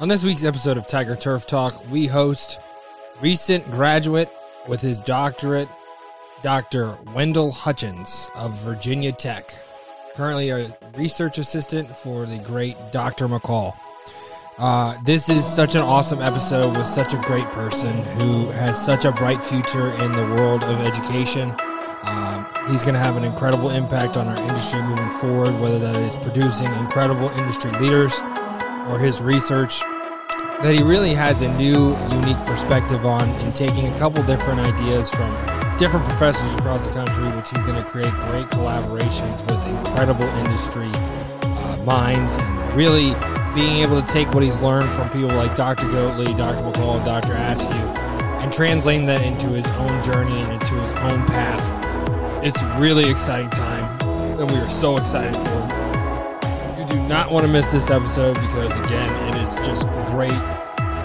On this week's episode of Tiger Turf Talk, we host recent graduate with his doctorate, Dr. Wendell Hutchins of Virginia Tech, currently a research assistant for the great Dr. McCall. Uh, this is such an awesome episode with such a great person who has such a bright future in the world of education. Um, he's going to have an incredible impact on our industry moving forward, whether that is producing incredible industry leaders or his research that he really has a new, unique perspective on in taking a couple different ideas from different professors across the country, which he's going to create great collaborations with incredible industry uh, minds and really being able to take what he's learned from people like Dr. Goatley, Dr. McCall, Dr. Askew and translating that into his own journey and into his own path. It's a really exciting time, and we are so excited for him do not want to miss this episode because, again, it is just great,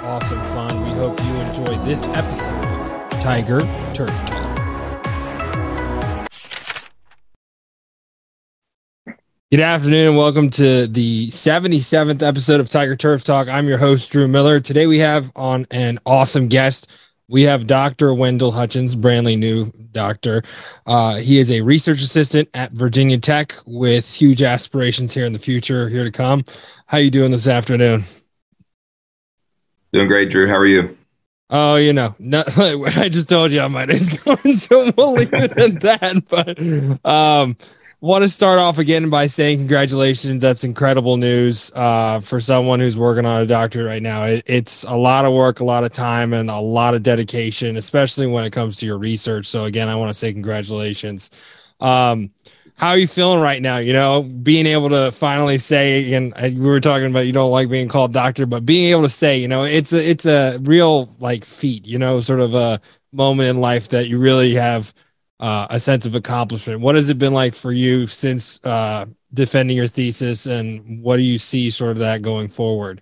awesome fun. We hope you enjoy this episode of Tiger Turf Talk. Good afternoon and welcome to the 77th episode of Tiger Turf Talk. I'm your host, Drew Miller. Today we have on an awesome guest. We have Dr. Wendell Hutchins, brandly new doctor. Uh, he is a research assistant at Virginia Tech with huge aspirations here in the future, here to come. How you doing this afternoon? Doing great, Drew. How are you? Oh, you know, not, I just told you I might going, so we'll leave it at that. But um, want to start off again by saying congratulations. That's incredible news uh, for someone who's working on a doctorate right now. It, it's a lot of work, a lot of time, and a lot of dedication, especially when it comes to your research. So again, I want to say congratulations. Um, how are you feeling right now? You know, being able to finally say, and we were talking about you don't like being called doctor, but being able to say, you know, it's a it's a real like feat. You know, sort of a moment in life that you really have uh, a sense of accomplishment. What has it been like for you since uh, defending your thesis, and what do you see sort of that going forward?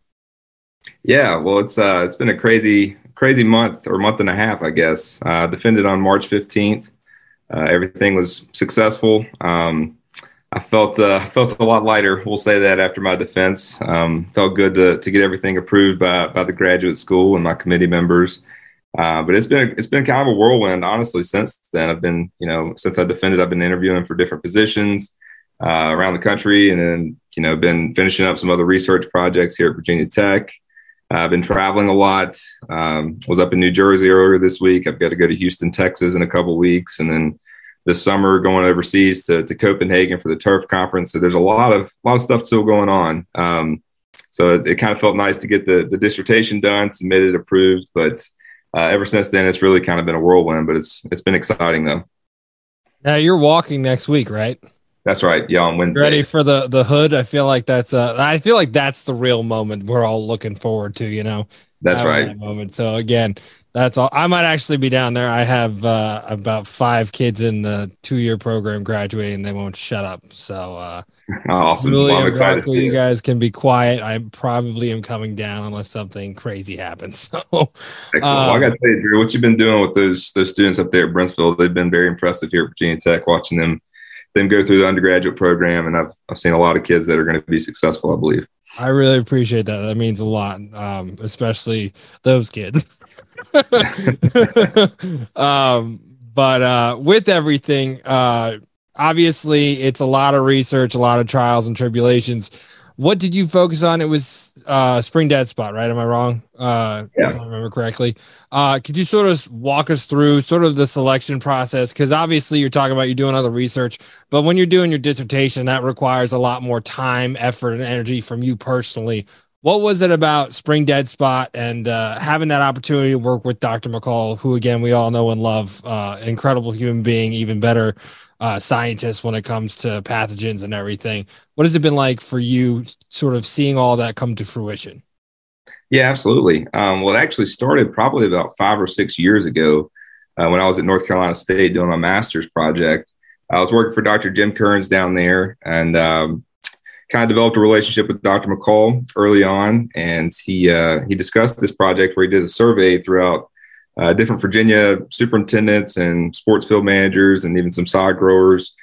Yeah, well, it's uh, it's been a crazy crazy month or month and a half, I guess. Uh, defended on March fifteenth. Uh, everything was successful. Um, I felt uh, felt a lot lighter. We'll say that after my defense, um, felt good to to get everything approved by by the graduate school and my committee members. Uh, but it's been it's been kind of a whirlwind, honestly. Since then, I've been you know since I defended, I've been interviewing for different positions uh, around the country, and then you know been finishing up some other research projects here at Virginia Tech. Uh, I've been traveling a lot. Um, was up in New Jersey earlier this week. I've got to go to Houston, Texas, in a couple weeks, and then this summer going overseas to, to Copenhagen for the Turf Conference. So there's a lot of a lot of stuff still going on. Um, so it, it, kind of felt nice to get the the dissertation done, submitted, approved, but uh, ever since then, it's really kind of been a whirlwind, but it's it's been exciting though. Now you're walking next week, right? That's right. Yeah, on Wednesday. Ready for the the hood? I feel like that's uh I feel like that's the real moment we're all looking forward to. You know. That's right. That moment. So again, that's all. I might actually be down there. I have uh, about five kids in the two-year program graduating. They won't shut up. So, uh, awesome. William, well, you guys can be quiet. I probably am coming down unless something crazy happens. So, Um, well, I um, got to tell you, Drew, what you've been doing with those those students up there at Brentsville, they've been very impressive here at Virginia Tech. Watching them them go through the undergraduate program, and I've I've seen a lot of kids that are going to be successful. I believe. I really appreciate that. That means a lot, um, especially those kids. um, but uh, with everything, uh, obviously, it's a lot of research, a lot of trials and tribulations. What did you focus on? It was uh, spring dead spot, right? Am I wrong? Uh, yeah. If I remember correctly. Uh, could you sort of walk us through sort of the selection process? Because obviously, you're talking about you're doing other research, but when you're doing your dissertation, that requires a lot more time, effort, and energy from you personally what was it about Spring Dead Spot and uh, having that opportunity to work with Dr. McCall, who again we all know and love, uh, incredible human being, even better uh, scientist when it comes to pathogens and everything. What has it been like for you, sort of seeing all that come to fruition? Yeah, absolutely. Um, well, it actually started probably about five or six years ago uh, when I was at North Carolina State doing my master's project. I was working for Dr. Jim Kearns down there, and um, kind of developed a relationship with Dr. McCall early on, and he uh, he discussed this project where he did a survey throughout uh, different Virginia superintendents and sports field managers, and even some sod growers,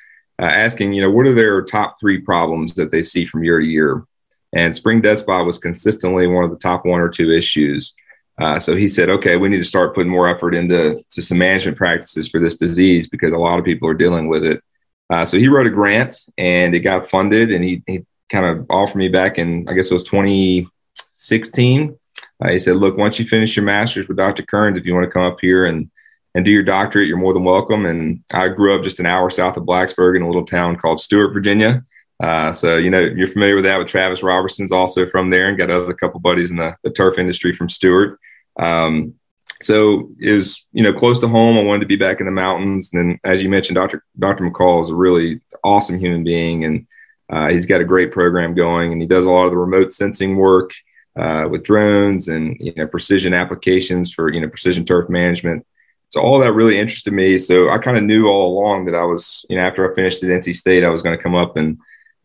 uh, asking, you know, what are their top three problems that they see from year to year. and spring dead spot was consistently one of the top one or two issues. Uh, so he said, okay, we need to start putting more effort into to some management practices for this disease because a lot of people are dealing with it. Uh, so he wrote a grant and it got funded, and he, he kind of offered me back in, I guess it was 2016. Uh, he said, look, once you finish your master's with Dr. Kearns, if you want to come up here and and do your doctorate, you're more than welcome. And I grew up just an hour south of Blacksburg in a little town called Stuart, Virginia. Uh, so, you know, you're familiar with that with Travis Robertson's also from there and got other couple buddies in the, the turf industry from Stuart. Um, so it was, you know, close to home. I wanted to be back in the mountains. And then, as you mentioned, Dr. Dr. McCall is a really awesome human being. And uh, he's got a great program going and he does a lot of the remote sensing work uh, with drones and, you know, precision applications for, you know, precision turf management. So all that really interested me. So I kind of knew all along that I was, you know, after I finished at NC State, I was going to come up and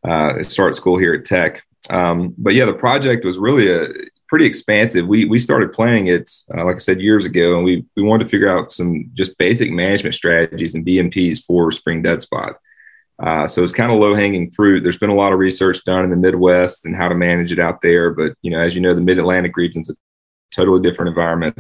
uh, start school here at Tech. Um, but yeah, the project was really a pretty expansive. We we started planning it, uh, like I said, years ago, and we we wanted to figure out some just basic management strategies and BMPs for spring dead spot. Uh, so it's kind of low hanging fruit. There's been a lot of research done in the Midwest and how to manage it out there, but you know, as you know, the Mid Atlantic region is a totally different environment,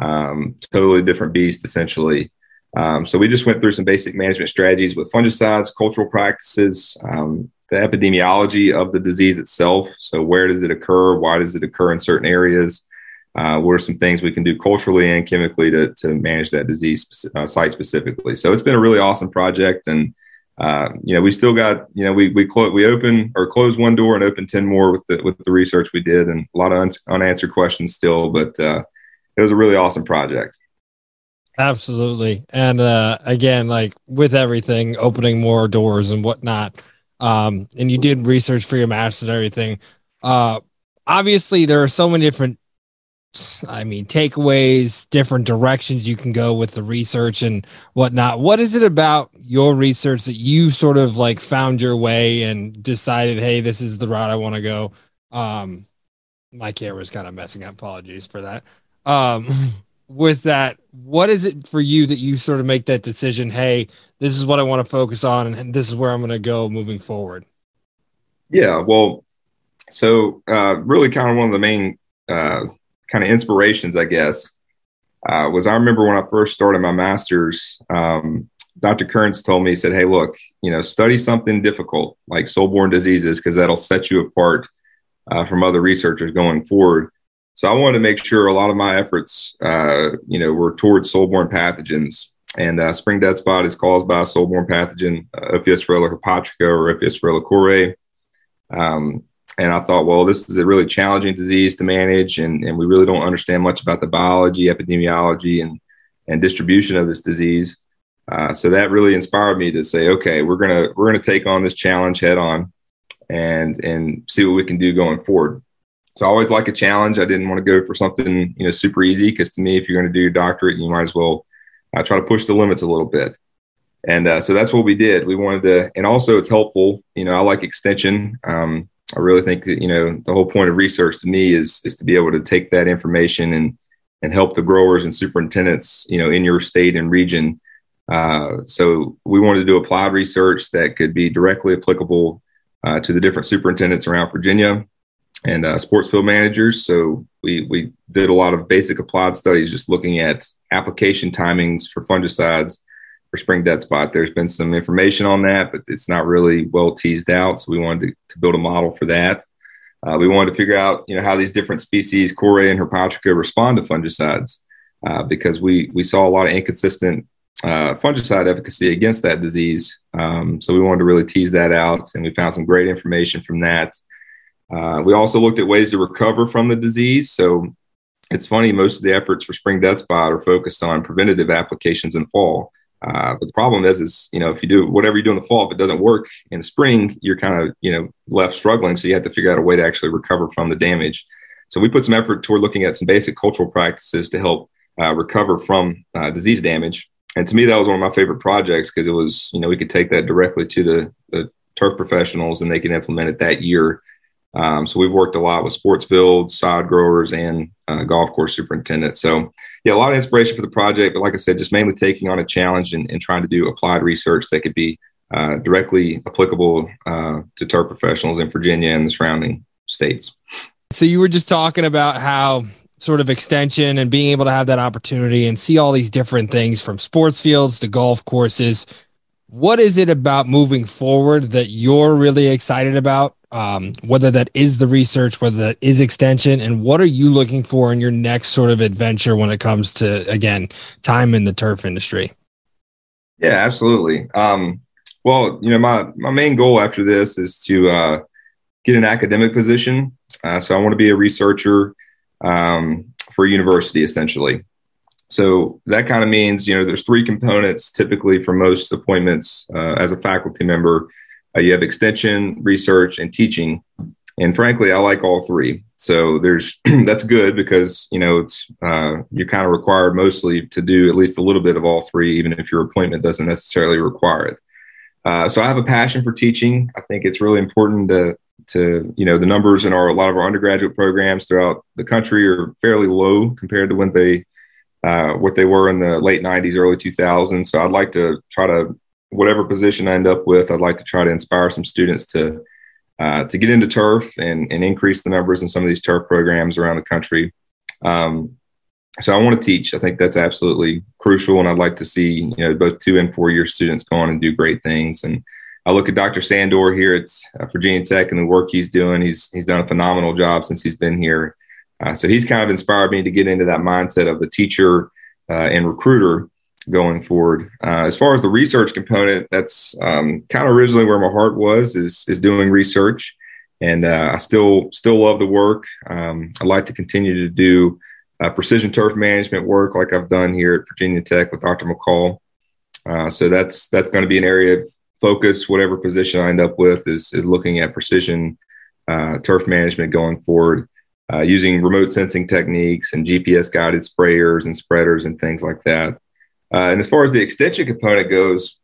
um, totally different beast, essentially. Um, so we just went through some basic management strategies with fungicides, cultural practices, um, the epidemiology of the disease itself. So, where does it occur? Why does it occur in certain areas? Uh, what are some things we can do culturally and chemically to, to manage that disease uh, site specifically? So, it's been a really awesome project. And, uh, you know, we still got, you know, we, we, clo- we open or close one door and open 10 more with the, with the research we did and a lot of un- unanswered questions still, but uh, it was a really awesome project. Absolutely. And uh, again, like with everything, opening more doors and whatnot, um, and you did research for your master's and everything. Uh, obviously, there are so many different, I mean, takeaways, different directions you can go with the research and whatnot. What is it about your research that you sort of like found your way and decided, hey, this is the route I want to go? Um, my camera's kind of messing up. Apologies for that. Um, with that, what is it for you that you sort of make that decision? Hey, this is what I want to focus on, and this is where I'm going to go moving forward. Yeah, well, so uh, really, kind of one of the main uh, kind of inspirations, I guess, uh, was I remember when I first started my master's. Um, Dr. Kearns told me, he said, "Hey, look, you know, study something difficult like soil-borne diseases because that'll set you apart uh, from other researchers going forward." So I wanted to make sure a lot of my efforts, uh, you know, were towards soil-borne pathogens. And uh, spring dead spot is caused by a soil-borne pathogen, uh, Ophiosphaerella herpotricha or Ophiosphaerella korrae. Um, and I thought, well, this is a really challenging disease to manage, and, and we really don't understand much about the biology, epidemiology, and and distribution of this disease. Uh, so that really inspired me to say, okay, we're gonna we're gonna take on this challenge head on, and and see what we can do going forward. So I always like a challenge. I didn't want to go for something you know super easy because to me, if you're to do your doctorate, you might as well uh, try to push the limits a little bit. And uh, so that's what we did. We wanted to, and also it's helpful. You know, I like extension. Um, I really think that you know the whole point of research to me is is to be able to take that information and and help the growers and superintendents, you know, in your state and region. Uh, so we wanted to do applied research that could be directly applicable uh, to the different superintendents around Virginia and uh, sports field managers. So we we did a lot of basic applied studies, just looking at application timings for fungicides for spring dead spot. There's been some information on that, but it's not really well teased out. So we wanted to, to build a model for that. Uh, we wanted to figure out, you know, how these different species, Korrae and Herpotricha, respond to fungicides, uh, because we we saw a lot of inconsistent uh, fungicide efficacy against that disease. Um, so we wanted to really tease that out, and we found some great information from that. Uh, we also looked at ways to recover from the disease. So it's funny, most of the efforts for spring dead spot are focused on preventative applications in fall. Uh, but the problem is, is you know, if you do whatever you do in the fall, if it doesn't work in spring, you're kind of you know left struggling. So you have to figure out a way to actually recover from the damage. So we put some effort toward looking at some basic cultural practices to help uh, recover from uh, disease damage. And to me, that was one of my favorite projects because it was you know we could take that directly to the, the turf professionals and they can implement it that year um, so we've worked a lot with sports fields, sod growers, and uh, golf course superintendents. So yeah, a lot of inspiration for the project. But like I said, just mainly taking on a challenge and, and trying to do applied research that could be uh, directly applicable uh, to turf professionals in Virginia and the surrounding states. So you were just talking about how sort of extension and being able to have that opportunity and see all these different things from sports fields to golf courses. What is it about moving forward that you're really excited about? Um, whether that is the research, whether that is extension, and what are you looking for in your next sort of adventure when it comes to again time in the turf industry? Yeah, absolutely. Um, well, you know, my my main goal after this is to uh, get an academic position. Uh, so I want to be a researcher um, for a university, essentially. So that kind of means, you know, there's three components typically for most appointments uh, as a faculty member. Uh, you have extension, research, and teaching. And frankly, I like all three. So there's that's good because you know it's uh, you're kind of required mostly to do at least a little bit of all three, even if your appointment doesn't necessarily require it. Uh, so I have a passion for teaching. I think it's really important to to you know the numbers in our a lot of our undergraduate programs throughout the country are fairly low compared to when they uh, what they were in the late 90s early 2000s so i'd like to try to whatever position i end up with i'd like to try to inspire some students to uh, to get into turf and, and increase the numbers in some of these turf programs around the country um, so i want to teach i think that's absolutely crucial and i'd like to see you know both two and four year students go on and do great things and I look at Dr. Sandor here at uh, Virginia Tech and the work he's doing. He's he's done a phenomenal job since he's been here. Uh, so he's kind of inspired me to get into that mindset of the teacher uh, and recruiter going forward. Uh, as far as the research component, that's um, kind of originally where my heart was is is doing research, and uh, I still still love the work. Um, I like to continue to do uh, precision turf management work like I've done here at Virginia Tech with Dr. McCall. so that's that's going to be an area of focus, whatever position I end up with, is is looking at precision uh, turf management going forward, uh, using remote sensing techniques and GPS guided sprayers and spreaders and things like that. Uh, and as far as the extension component goes,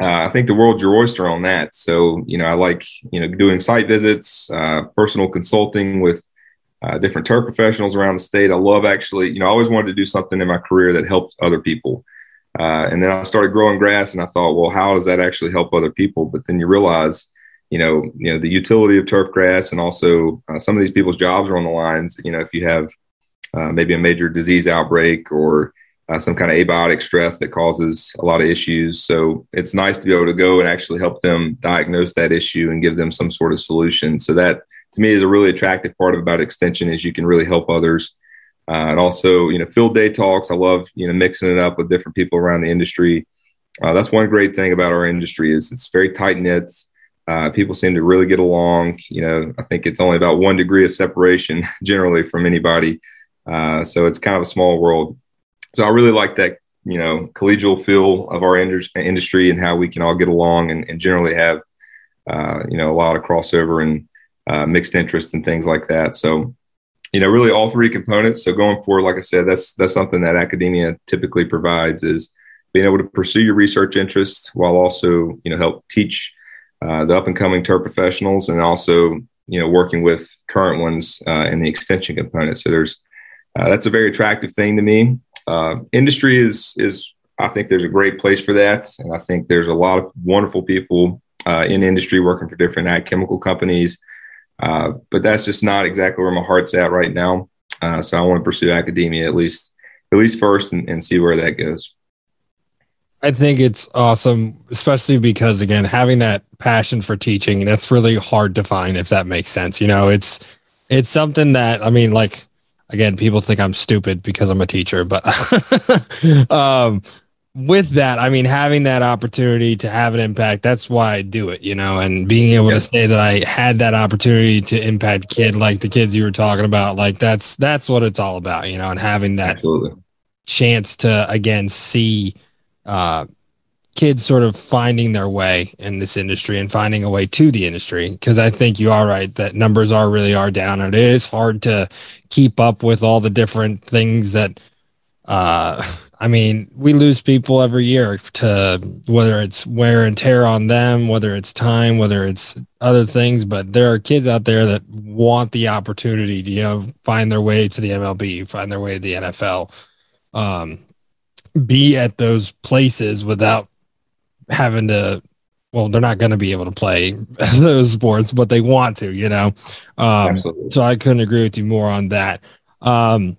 uh, I think the world's your oyster on that. So you know, I like you know doing site visits, uh, personal consulting with. Uh, different turf professionals around the state. I love actually, you know, I always wanted to do something in my career that helped other people. Uh, and then I started growing grass, and I thought, well, how does that actually help other people? But then you realize, you know, you know, the utility of turf grass, and also uh, some of these people's jobs are on the lines. You know, if you have maybe a major disease outbreak or uh, some kind of abiotic stress that causes a lot of issues, so it's nice to be able to go and actually help them diagnose that issue and give them some sort of solution. So that to me is a really attractive part about extension is you can really help others uh, and also, you know, field day talks. I love, you know, mixing it up with different people around the industry. Uh, that's one great thing about our industry is it's very tight knit. Uh, people seem to really get along. You know, I think it's only about one degree of separation generally from anybody. Uh, so it's kind of a small world. So I really like that, you know, collegial feel of our industry and how we can all get along and, and generally have, uh, you know, a lot of crossover and uh, mixed interests and things like that. So you know, really all three components. So going forward, like I said, that's that's something that academia typically provides is being able to pursue your research interests while also, you know, help teach uh, the up and coming turf professionals and also, you know, working with current ones uh, in the extension component. So there's uh, that's a very attractive thing to me. Uh, industry is is I think there's a great place for that, and I think there's a lot of wonderful people uh, in industry working for different ag chemical companies uh, but that's just not exactly where my heart's at right now. Uh, so I want to pursue academia at least, at least first, and, and see where that goes. I think it's awesome, especially because again, having that passion for teaching, that's really hard to find if that makes sense. You know, it's it's something that I mean, like again, people think I'm stupid because I'm a teacher, but um with that, I mean, having that opportunity to have an impact, that's why I do it, you know, and being able to say that I had that opportunity to impact kid like the kids you were talking about, like that's that's what it's all about, you know, and having that Absolutely. chance to again see uh kids sort of finding their way in this industry and finding a way to the industry because i think you are right that numbers are really are down and it is hard to keep up with all the different things that uh I mean, we lose people every year to whether it's wear and tear on them, whether it's time, whether it's other things. But there are kids out there that want the opportunity to, you know, find their way to the MLB, find their way to the NFL, um, be at those places without having to well, they're not going to be able to play those sports, but they want to, you know. Um, so I couldn't agree with you more on that. Um,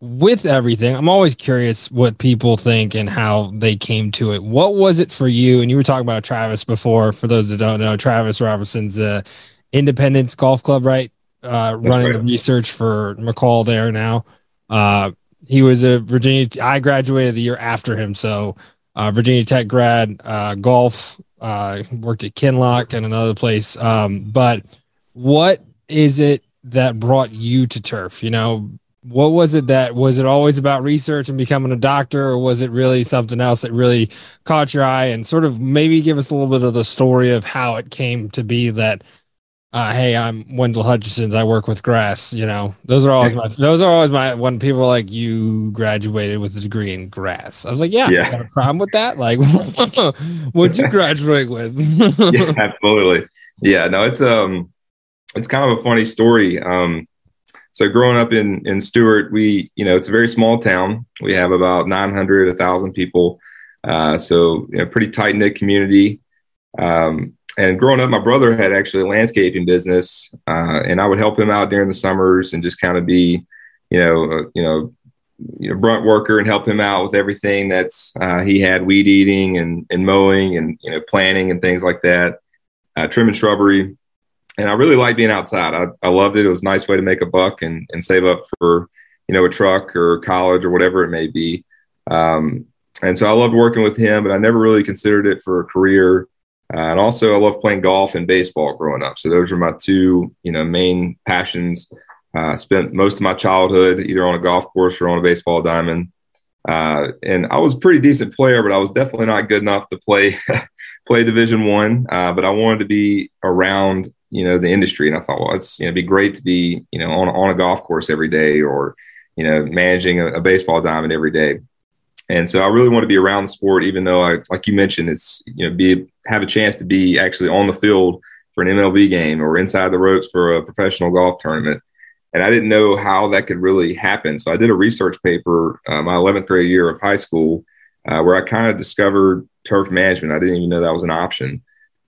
with everything, I'm always curious what people think and how they came to it. What was it for you? And you were talking about Travis before. For those that don't know, Travis Robertson's uh, Independence Golf Club, right? Uh, running right. the research for McCall there now. Uh, he was a Virginia. I graduated the year after him, so uh, Virginia Tech grad, uh, golf, uh, worked at Kinloch and another place. Um, but what is it that brought you to turf? You know, what was it that was it always about research and becoming a doctor, or was it really something else that really caught your eye? And sort of maybe give us a little bit of the story of how it came to be that uh, hey, I'm Wendell Hutchins. I work with grass. You know, those are always my those are always my when people like you graduated with a degree in grass. I was like, yeah, yeah. got a problem with that. Like, what'd you graduate with? yeah, absolutely. Yeah, no, it's um, it's kind of a funny story. Um, so growing up in in Stuart, we you know it's a very small town. We have about 900, 1,000 people. Uh, so you know, pretty tight knit community. Um, and growing up, my brother had actually a landscaping business, uh, and I would help him out during the summers and just kind of be, you know, uh, you know, you know, brunt worker and help him out with everything that's uh, he had weed eating and, and mowing and you know planting and things like that, uh, trimming shrubbery, and I really liked being outside. I, I loved it. It was a nice way to make a buck and and save up for you know a truck or college or whatever it may be. Um, and so I loved working with him, but I never really considered it for a career. Uh, and also, I love playing golf and baseball growing up. So those are my two, you know, main passions. Uh, spent most of my childhood either on a golf course or on a baseball diamond. Uh, and I was a pretty decent player, but I was definitely not good enough to play play Division One. Uh, but I wanted to be around, you know, the industry, and I thought, well, it's you know, it'd be great to be, you know, on on a golf course every day, or you know, managing a, a baseball diamond every day. And so I really want to be around the sport, even though I, like you mentioned, it's you know be have a chance to be actually on the field for an MLB game or inside the ropes for a professional golf tournament. And I didn't know how that could really happen. So I did a research paper uh, my 11th grade year of high school uh, where I kind of discovered turf management. I didn't even know that was an option.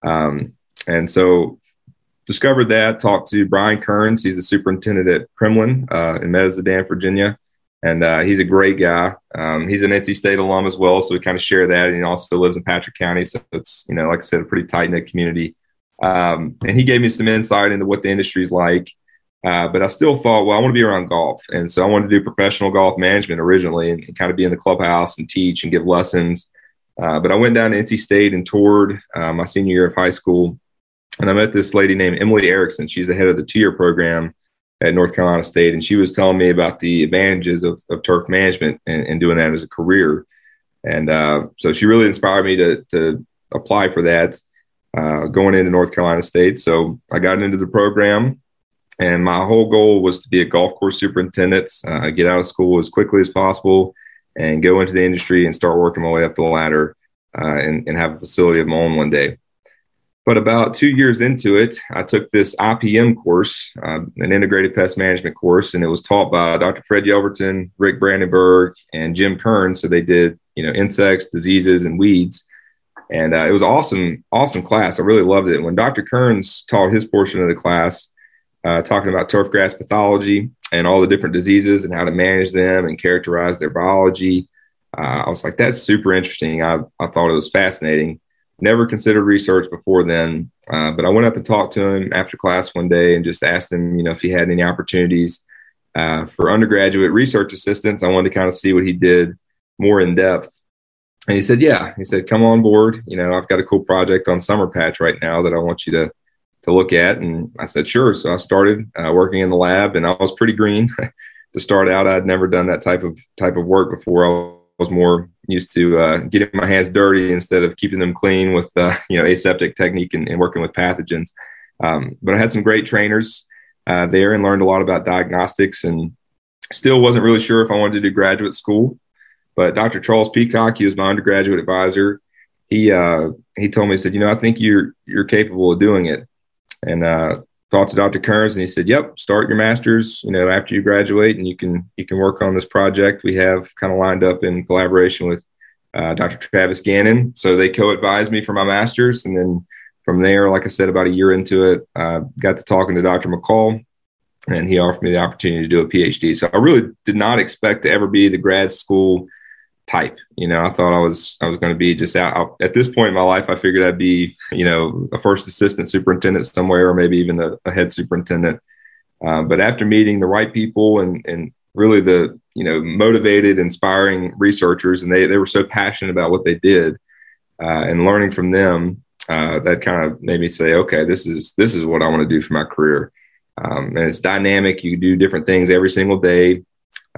Um, and so discovered that, talked to Brian Kearns. He's the superintendent at Primland uh, in Meadows of Dan, Virginia and uh, he's a great guy. Um, he's an NC State alum as well, so we kind of share that. And he also lives in Patrick County, so it's you know, like I said, a pretty tight knit community. Um, and he gave me some insight into what the industry's like. Uh, but I still thought, well, I want to be around golf, and so I wanted to do professional golf management originally, and, and kind of be in the clubhouse and teach and give lessons. Uh, but I went down to NC State and toured uh, my senior year of high school, and I met this lady named Emily Erickson. She's the head of the two year program at North Carolina State, and she was telling me about the advantages of, of turf management and, and, doing that as a career. And uh, so she really inspired me to, to apply for that uh, going into North Carolina State. So I got into the program, and my whole goal was to be a golf course superintendent, uh, get out of school as quickly as possible, and go into the industry and start working my way up the ladder uh, and, and have a facility of my own one day. But about two years into it, I took this IPM course, uh, an integrated pest management course, and it was taught by Dr. Fred Yelverton, Rick Brandenburg, and Jim Kearns. So they did, you know, insects, diseases, and weeds. And uh, it was awesome, awesome class. I really loved it. When Dr. Kearns taught his portion of the class, uh, talking about turf grass pathology and all the different diseases and how to manage them and characterize their biology, uh, I was like, that's super interesting. I, I thought it was fascinating never considered research before then. Uh, but I went up and talked to him after class one day and just asked him, you know, if he had any opportunities uh, for undergraduate research assistants. I wanted to kind of see what he did more in depth. And he said, yeah, he said, come on board. You know, I've got a cool project on Summer Patch right now that I want you to to look at. And I said, sure. So I started uh, working in the lab, and I was pretty green to start out. I'd never done that type of type of work before. I was more used to uh, getting my hands dirty instead of keeping them clean with uh, you know aseptic technique and, and working with pathogens. Um, but I had some great trainers uh, there and learned a lot about diagnostics and still wasn't really sure if I wanted to do graduate school. But Dr. Charles Peacock, he was my undergraduate advisor. He uh, he told me, he said, you know, I think you're you're capable of doing it. And uh, talked to Dr. Kearns and he said, "Yep, start your masters. You know, after you graduate, and you can you can work on this project we have kind of lined up in collaboration with uh, Dr. Travis Gannon. So they co-advised me for my master's, and then from there, like I said, about a year into it, uh, got to talking to Dr. McCall, and he offered me the opportunity to do a PhD. So I really did not expect to ever be the grad school type. You know, I thought I was I was going to be just out at this point in my life. I figured I'd be you know a first assistant superintendent somewhere, or maybe even a, a head superintendent. Uh, but after meeting the right people and and really the you know motivated, inspiring researchers, and they they were so passionate about what they did, uh, and learning from them, uh, that kind of made me say, okay, this is this is what I want to do for my career. Um, and it's dynamic. You do different things every single day.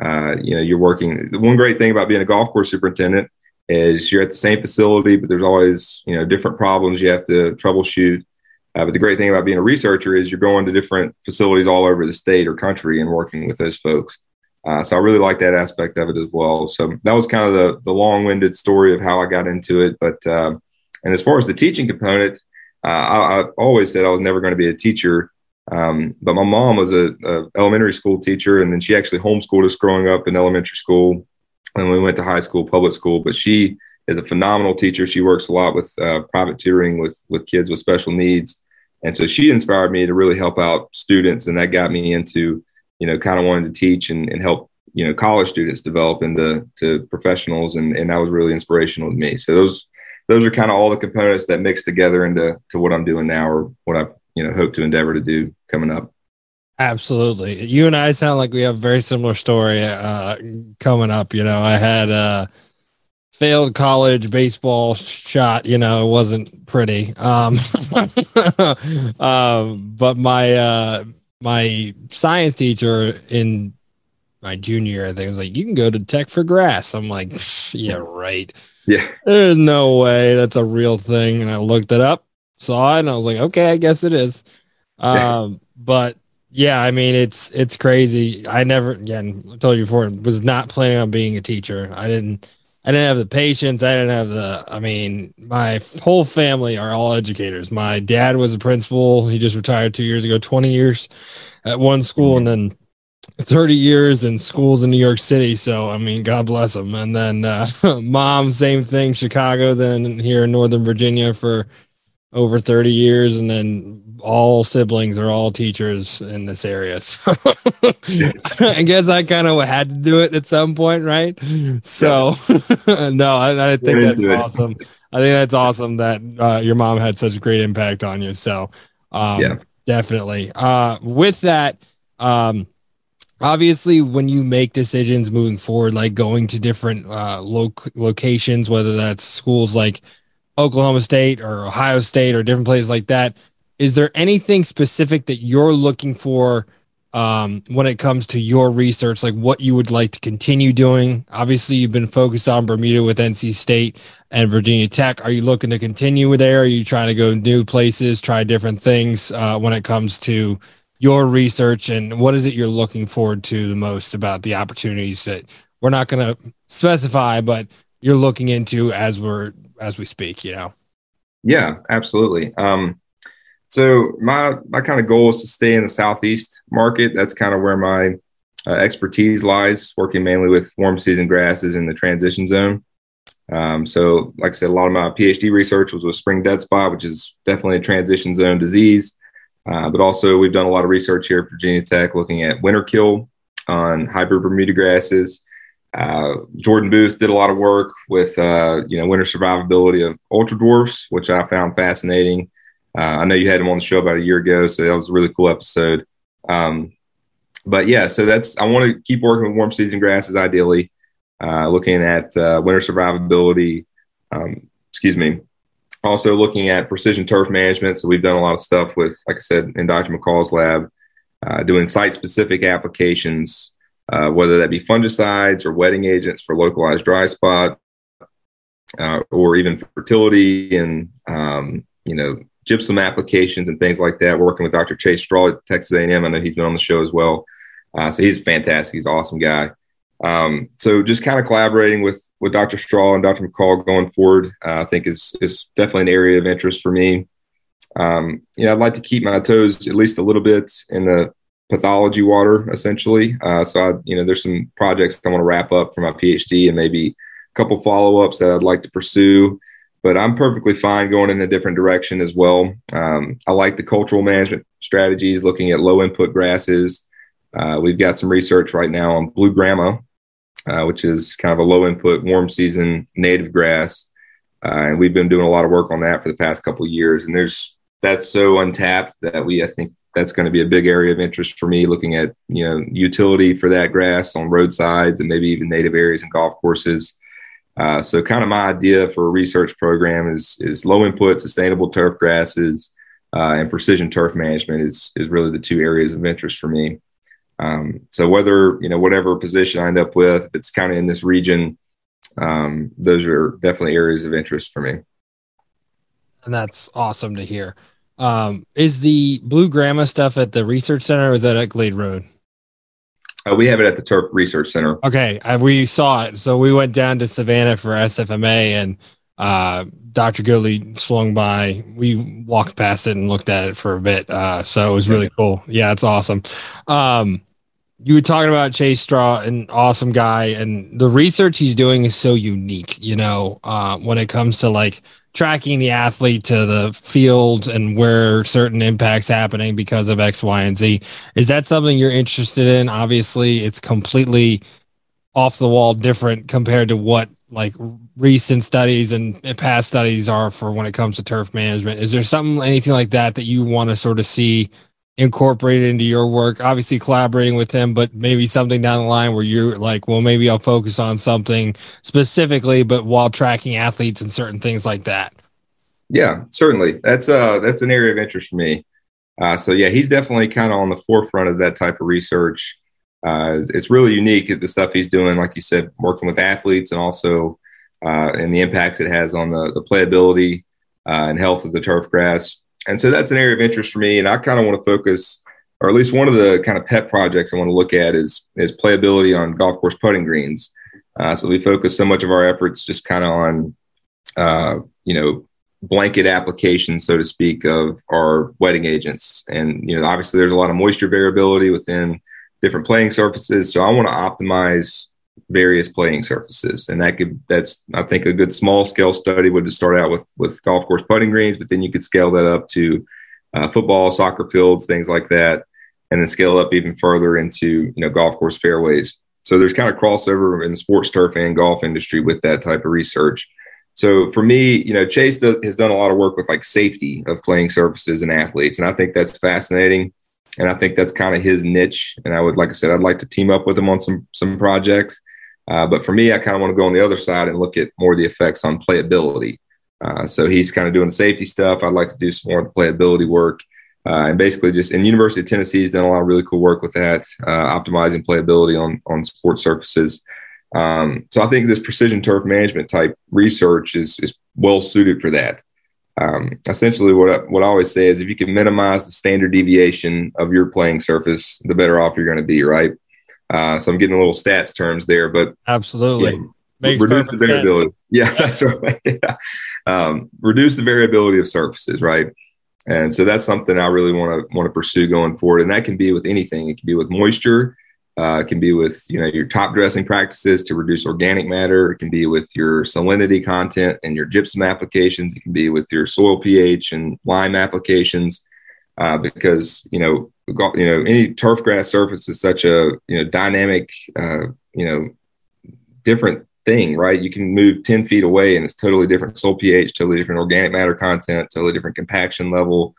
Uh, you know, you're working. The one great thing about being a golf course superintendent is you're at the same facility, but there's always you know different problems you have to troubleshoot. Uh, but the great thing about being a researcher is you're going to different facilities all over the state or country and working with those folks. Uh, so I really like that aspect of it as well. So that was kind of the the long-winded story of how I got into it. But uh, and as far as the teaching component, uh, I, I, always said I was never going to be a teacher. Um, but my mom was a, a, elementary school teacher, and then she actually homeschooled us growing up in elementary school, and we went to high school, public school. But she is a phenomenal teacher. She works a lot with uh, private tutoring with with kids with special needs, and so she inspired me to really help out students, and that got me into you know kind of wanting to teach and, and help you know college students develop into to professionals, and and that was really inspirational to me. So those those are kind of all the components that mix together into to what I'm doing now, or what I you know hope to endeavor to do coming up. Absolutely. You and I sound like we have a very similar story uh, coming up. You know, I had a failed college baseball shot. You know, it wasn't pretty. Um, um, but my uh, my science teacher in my junior year, I think was like, "You can go to Tech for Grass." I'm like, "Yeah, right." Yeah, there's no way that's a real thing. And I looked it up saw it and I was like, okay, I guess it is. Um, but yeah, I mean, it's it's crazy. I never again I told you before was not planning on being a teacher. I didn't. I didn't have the patience. I didn't have the. I mean, my whole family are all educators. My dad was a principal. He just retired two years ago. Twenty years at one school, and then 30 years in schools in New York City. So, I mean, God bless him. And then uh, mom, same thing, Chicago, then here in Northern Virginia for over 30 years and then all siblings are all teachers in this area so i guess i kind of had to do it at some point right? So no I, I, think that's awesome. I think that's awesome that uh, your mom had such a great impact on you so um, yeah. definitely. Uh, with that um, obviously when you make decisions moving forward like going to different uh, locations whether that's schools like Oklahoma State or Ohio State or different places like that. Is there anything specific that you're looking for um, when it comes to your research, like what you would like to continue doing? Obviously, you've been focused on Bermuda with NC State and Virginia Tech. Are you looking to continue there? Are you trying to go new places, try different things uh, when it comes to your research? And what is it you're looking forward to the most about the opportunities that we're not going to specify, but you're looking into as we're as we speak, you know? Yeah, absolutely. Um, so my my kind of goal is to stay in the southeast market. That's kind of where my uh, expertise lies, working mainly with warm season grasses in the transition zone. Um, so, like I said, a lot of my PhD research was with spring dead spot, which is definitely a transition zone disease. Uh, but also, we've done a lot of research here at Virginia Tech looking at winter kill on hybrid Bermuda grasses uh, Jordan Booth did a lot of work with uh, you know winter survivability of ultra dwarfs, which I found fascinating. Uh, I know you had him on the show about a year ago, so that was a really cool episode. Um, but yeah, so that's I want to keep working with warm season grasses, ideally, uh, looking at uh, winter survivability. Um, excuse me. Also looking at precision turf management. So we've done a lot of stuff with, like I said, in Dr. McCall's lab, doing site specific applications uh, whether that be fungicides or wetting agents for localized dry spot, uh, or even fertility and um, you know gypsum applications and things like that. Working with Dr. Chase Straw at Texas A&M, I know he's been on the show as well. Uh, so he's fantastic. He's an awesome guy. Um, so just kind of collaborating with with Dr. Straw and Dr. McCall going forward, uh, I think is is definitely an area of interest for me. Um, you know, I'd like to keep my toes at least a little bit in the pathology water essentially. Uh, so I, you know, there's some projects I want to wrap up for my PhD and maybe a couple follow ups that I'd like to pursue, but I'm perfectly fine going in a different direction as well. Um, I like the cultural management strategies, looking at low input grasses. Uh, we've got some research right now on blue grama, uh, which is kind of a low input warm season native grass. Uh, and we've been doing a lot of work on that for the past couple years. And there's that's so untapped that we I think that's going to be a big area of interest for me looking at you know utility for that grass on roadsides and maybe even native areas and golf courses. Uh, so kind of my idea for a research program is is low input sustainable turf grasses uh, and precision turf management is is really the two areas of interest for me. Um, so whether you know whatever position i end up with if it's kind of in this region um, those are definitely areas of interest for me. And that's awesome to hear um, is the blue grama stuff at the research center or is that at Glade Road? Uh, we have it at the Turf Research Center. Okay, uh, we saw it. So we went down to Savannah for SFMA, and uh, Dr. Gilly swung by. We walked past it and looked at it for a bit. Uh, so it was really cool. Yeah, it's awesome. Um, you were talking about Chase Straw, an awesome guy, and the research he's doing is so unique. You know, uh, when it comes to like tracking the athlete to the field and where certain impacts happening because of X, Y, and Z. Is that something you're interested in? Obviously, it's completely off the wall different compared to what like recent studies and past studies are for when it comes to turf management. Is there something anything like that that you want to sort of see incorporated into your work? Obviously, collaborating with him, but maybe something down the line where you're like, well, maybe I'll focus on something specifically, but while tracking athletes and certain things like that. Yeah, certainly. That's uh that's an area of interest for me. Uh, so yeah, he's definitely kind of on the forefront of that type of research. Uh, it's really unique the stuff he's doing, like you said, working with athletes and also uh, and the impacts it has on the the playability uh, and health of the turf grass and so that's an area of interest for me. And I kind of want to focus, or at least one of the kind of pet projects I want to look at is is playability on golf course putting greens. Uh, so we focus so much of our efforts just kind of on, uh, you know, blanket application, so to speak, of our wetting agents. And you know, obviously, there's a lot of moisture variability within different playing surfaces. So I want to optimize various playing surfaces. And that could that's I think a good small scale study would start out with with golf course putting greens, but then you could scale that up to uh, football, soccer fields, things like that, and then scale up even further into you know golf course fairways. So there's kind of crossover in the sports turf and golf industry with that type of research. So for me, you know, Chase has done a lot of work with like safety of playing surfaces and athletes, and I think that's fascinating. And I think that's kind of his niche. And I would, like I said, I'd like to team up with him on some some projects. Uh, but for me, I kind of want to go on the other side and look at more of the effects on playability. Uh, so he's kind of doing the safety stuff. I'd like to do some more of the playability work. Uh, and basically just in University of Tennessee has done a lot of really cool work with that, uh, optimizing playability on, on sports surfaces. Um, so I think this precision turf management type research is, is well suited for that. Um, essentially, what I, what I always say is if you can minimize the standard deviation of your playing surface, the better off you're going to be, right? Uh, so I'm getting a little stats terms there, but absolutely. Yeah, Makes reduce the variability. Sense. Yeah, that's right. yeah. Um, reduce the variability of surfaces, right? And so that's something I really want to want to pursue going forward. And that can be with anything. It can be with moisture. Uh, it can be with you know your top dressing practices to reduce organic matter. It can be with your salinity content and your gypsum applications. It can be with your soil pH and lime applications. Uh, because you know you know any turf grass surface is such a you know dynamic uh, you know different thing right? You can move 10 feet away and it's totally different soil ph totally different organic matter content totally different compaction level.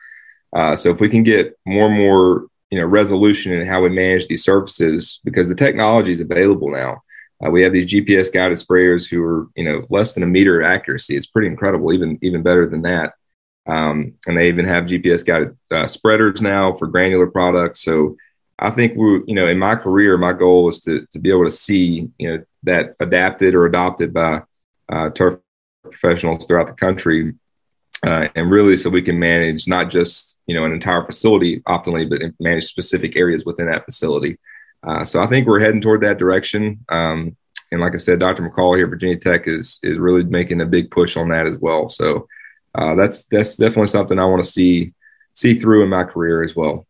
Uh, so if we can get more and more you know resolution in how we manage these surfaces because the technology is available now. Uh, we have these gps guided sprayers who are you know less than a meter accuracy. It's pretty incredible even even better than that um, and they even have GPS guided uh, spreaders now for granular products. So I think we, you know, in my career, my goal is to to be able to see, you know, that adapted or adopted by uh, turf professionals throughout the country, uh, and really so we can manage not just you know an entire facility optimally, but manage specific areas within that facility. Uh, so I think we're heading toward that direction. Um, and like I said, Dr. McCall here at Virginia Tech is is really making a big push on that as well. So uh, that's that's definitely something I want to see see through in my career as well.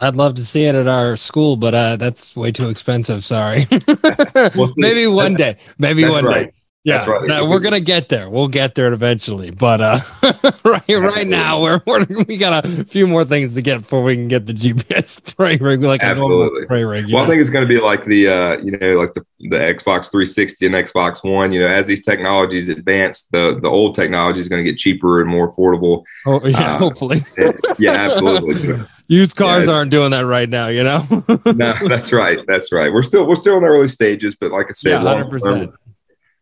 I'd love to see it at our school, but uh, that's way too expensive. Sorry. maybe one day. Maybe one right. day. Yeah, right. we're gonna get there. We'll get there eventually, but uh, right right now we're, we're we got a few more things to get before we can get the GPS spray rig like Absolutely. a normal spray rig. Well, know? I think it's gonna be like the uh, you know, like the the Xbox 360 and Xbox One. You know, as these technologies advance, the the old technology is gonna get cheaper and more affordable. Oh yeah, uh, hopefully. yeah, absolutely. Used cars yeah. aren't doing that right now, you know. no, that's right. That's right. We're still we're still in the early stages, but like I said, yeah, 100%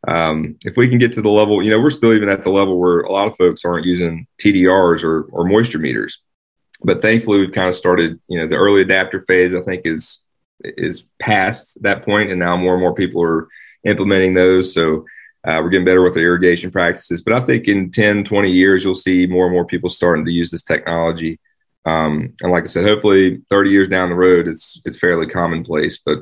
um, if we can get to the level, you know, we're still even at the level where a lot of folks aren't using TDRs or, or moisture meters. But thankfully, we've kind of started, you know, the early adapter phase, I think, is is past that point, and now more and more people are implementing those. So uh, we're getting better with the irrigation practices. But I think in 10, 20 years, you'll see more and more people starting to use this technology. Um, and like I said, hopefully 30 years down the road, it's it's fairly commonplace. But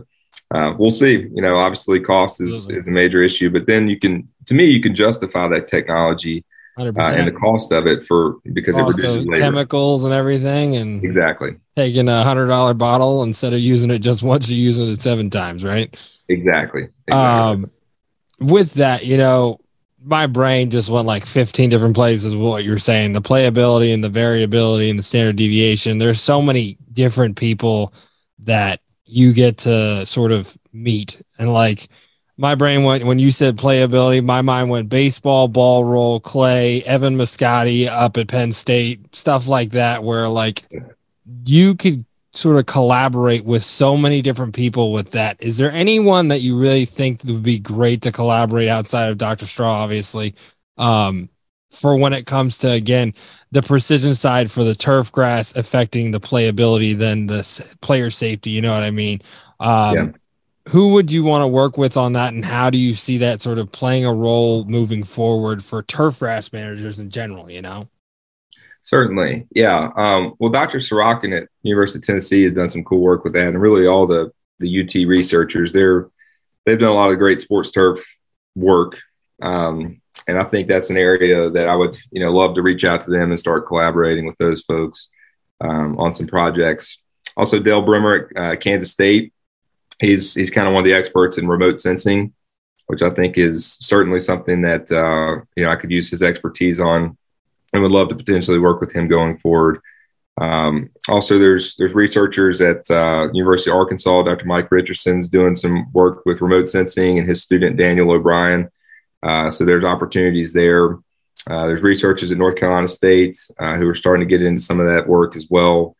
uh, we'll see. You know, obviously, cost is, is a major issue, but then you can, to me, you can justify that technology uh, and the cost of it for because it reduces labor. chemicals and everything, and exactly taking a hundred dollar bottle instead of using it just once, you use it seven times, right? Exactly. exactly. Um, with that, you know, my brain just went like 15 different places with what you're saying the playability and the variability and the standard deviation there's so many different people that you get to sort of meet. And like my brain went when you said playability, my mind went baseball, ball roll, clay, Evan Mascitti up at Penn State, stuff like that, where like you could sort of collaborate with so many different people with that. Is there anyone that you really think would be great to collaborate outside of Dr. Straw, obviously? Um, for when it comes to again the precision side for the turf grass affecting the playability than the player safety you know what i mean? Um, yeah. who would you want to work with on that and how do you see that sort of playing a role moving forward for turf grass managers in general you know? Certainly yeah. Um, well dr sorochan at university of tennessee has done some cool work with that and really all the the ut researchers they're they've done a lot of great sports turf work. Um, and I think that's an area that I would, you know, love to reach out to them and start collaborating with those folks um, on some projects. Also, Dale Bremer at uh, Kansas State, he's he's kind of one of the experts in remote sensing, which I think is certainly something that uh, you know I could use his expertise on, and would love to potentially work with him going forward. Um, also, there's there's researchers at uh, University of Arkansas. Dr. Mike Richardson's doing some work with remote sensing, and his student Daniel O'Brien uh, so there's opportunities there. Uh, there's researchers at North Carolina State uh, who are starting to get into some of that work as well.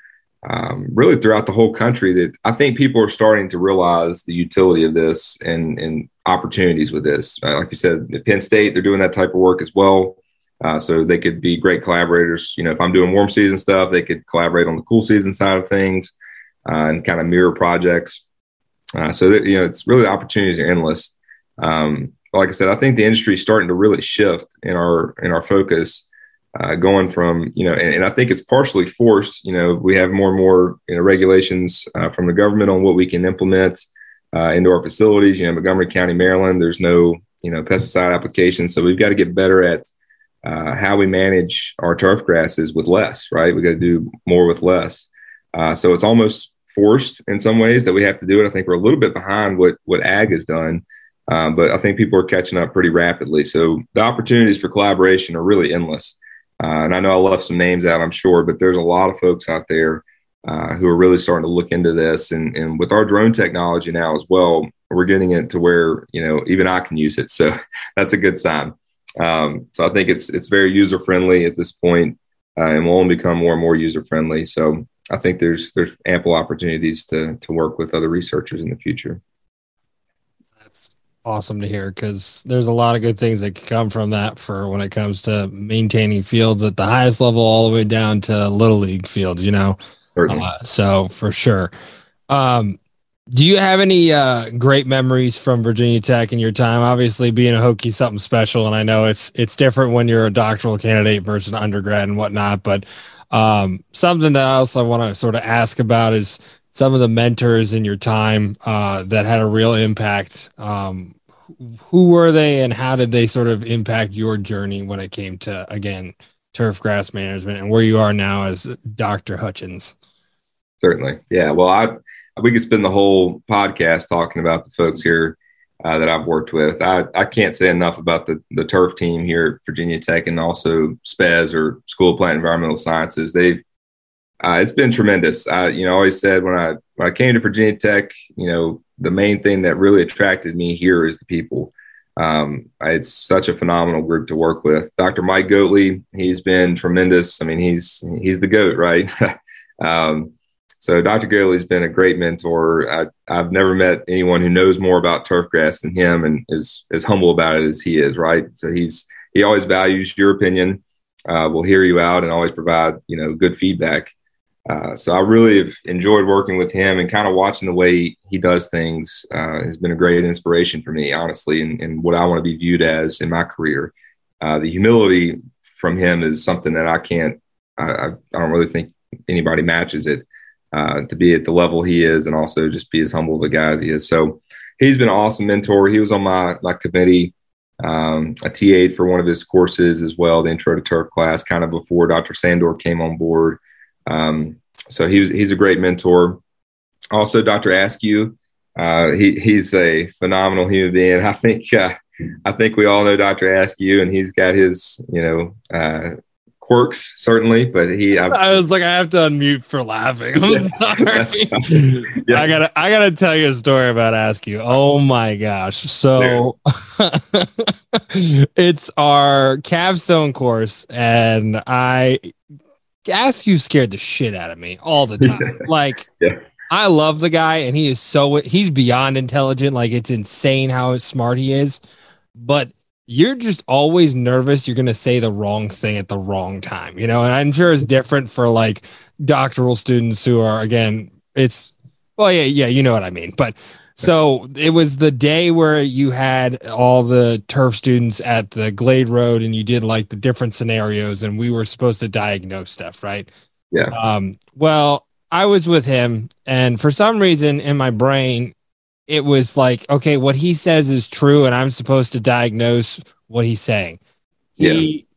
Um, really throughout the whole country that I think people are starting to realize the utility of this and, and opportunities with this. Uh, like you said, at Penn State, they're doing that type of work as well. Uh, so they could be great collaborators. You know, if I'm doing warm season stuff, they could collaborate on the cool season side of things and kind of mirror projects. so that, you know, it's really opportunities are endless. Um, like I said, I think the industry is starting to really shift in our in our focus, uh, going from you know, and, and, I think it's partially forced. You know, we have more and more you know, regulations uh, from the government on what we can implement uh, into our facilities. You know, Montgomery County, Maryland, there's no you know pesticide application, so we've got to get better at uh, how we manage our turf grasses with less. Right, we got to do more with less. Uh, so it's almost forced in some ways that we have to do it. I think we're a little bit behind what what ag has done. Um, but I think people are catching up pretty rapidly. So the opportunities for collaboration are really endless. Uh, and I know I left some names out, I'm sure, but there's a lot of folks out there uh, who are really starting to look into this. And, and with our drone technology now as well, we're getting it to where you know even I can use it. So that's a good sign. Um, so I think it's it's very user friendly at this point, uh, and will only become more and more user friendly. So I think there's there's ample opportunities to to work with other researchers in the future awesome to hear because there's a lot of good things that can come from that for when it comes to maintaining fields at the highest level all the way down to little league fields you know? Uh, so for sure. Um, do you have any uh, great memories from virginia tech in your time? Obviously being a hokie something special and i know it's it's different when you're a doctoral candidate versus an undergrad and whatnot but um, something that else i want to sort of ask about is some of the mentors in your time uh, that had a real impact um, who were they and how did they sort of impact your journey when it came to again turf grass management and where you are now as Dr. Hutchens? Certainly. Yeah. Well, I we could spend the whole podcast talking about the folks here uh, that I've worked with. I, I can't say enough about the, the turf team here at Virginia Tech and also SPES or School of Plant Environmental Sciences. They've uh, it's been tremendous. I, you know, always said when I when I came to Virginia Tech, you know, the main thing that really attracted me here is the people. Um, it's such a phenomenal group to work with. Dr. Mike Goatley, he's been tremendous. I mean, he's he's the goat, right? um, so Dr. Goatley's been a great mentor. I, have never met anyone who knows more about turf grass than him, and is as humble about it as he is. Right? So he's he always values your opinion. Uh, will hear you out and always provide you know good feedback. Uh, so I really have enjoyed working with him and kind of watching the way he does things uh, has been a great inspiration for me, honestly, and, and what I want to be viewed as in my career. Uh, the humility from him is something that I can't, I, I don't really think anybody matches it uh, to be at the level he is and also just be as humble of a guy as he is. So he's been an awesome mentor. He was on my, my committee. Um, I TA'd for one of his courses as well, the intro to turf class, kind of before Dr. Sandor came on board. Um, so he was, he's a great mentor. Also, Dr. Askew, uh, he, he's a phenomenal human being. I think, uh, I think we all know Dr. Askew, and he's got his, you know, uh, quirks certainly, but he. I've, i was like, I have to unmute for laughing. Sorry. Yeah. I gotta, I gotta tell you a story about Askew. Oh my gosh! So it's our capstone course, and I Askew scared the shit out of me all the time. like, yeah. I love the guy, and he is so he's beyond intelligent. Like, it's insane how smart he is, but you're just always nervous you're going to say the wrong thing at the wrong time, you know? And I'm sure it's different for like doctoral students who are, again, it's, well, yeah, yeah, you know what I mean. But so it was the day where you had all the turf students at the Glade Road and you did like the different scenarios and we were supposed to diagnose stuff, right? Yeah. Um, well, I was with him and for some reason in my brain, it was like, okay, what he says is true and I'm supposed to diagnose what he's saying. He yeah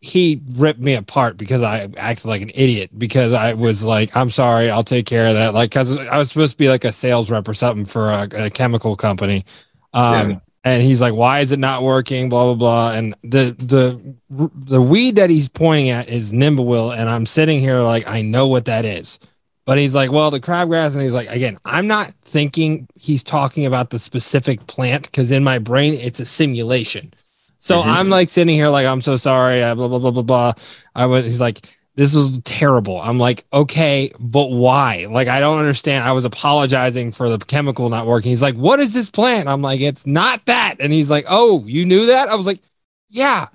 he ripped me apart because I acted like an idiot because I was like, I'm sorry, I'll take care of that. Like, cause I was supposed to be like a sales rep or something for a, a chemical company. Um, yeah. and he's like, why is it not working? Blah, blah, blah. And the, the, the weed that he's pointing at is Nimblewill. And I'm sitting here like, I know what that is. But he's like, well, the crabgrass. And he's like, again, I'm not thinking he's talking about the specific plant because in my brain, it's a simulation. So mm-hmm. I'm like sitting here like I'm so sorry, uh, blah blah blah blah blah. I went. He's like, this was terrible. I'm like, okay, but why? Like, I don't understand. I was apologizing for the chemical not working. He's like, what is this plant? I'm like, it's not that. And he's like, oh, you knew that? I was like, yeah,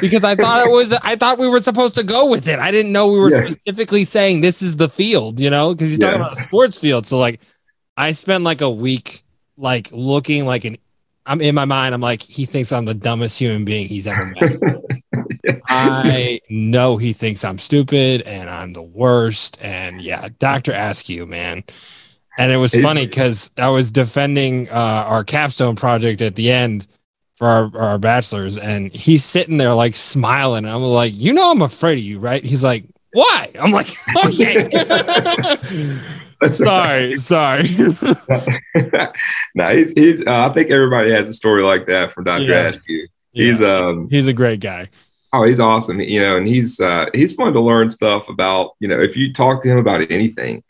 because I thought it was. I thought we were supposed to go with it. I didn't know we were yeah. specifically saying this is the field. You know, because he's yeah. talking about a sports field. So like, I spent like a week like looking like an I'm in my mind, I'm like, he thinks I'm the dumbest human being he's ever met. I know he thinks I'm stupid and I'm the worst. And yeah, Dr. Askew, man. And it was funny because I was defending uh, our capstone project at the end for our, our bachelors, and he's sitting there like smiling. I'm like, you know, I'm afraid of you, right? He's like, why? I'm like, okay. sorry, sorry. no, he's he's. Uh, I think everybody has a story like that from Dr. Yeah. Askew. He's yeah. um he's a great guy. Oh, he's awesome. You know, and he's uh, he's fun to learn stuff about. You know, if you talk to him about anything,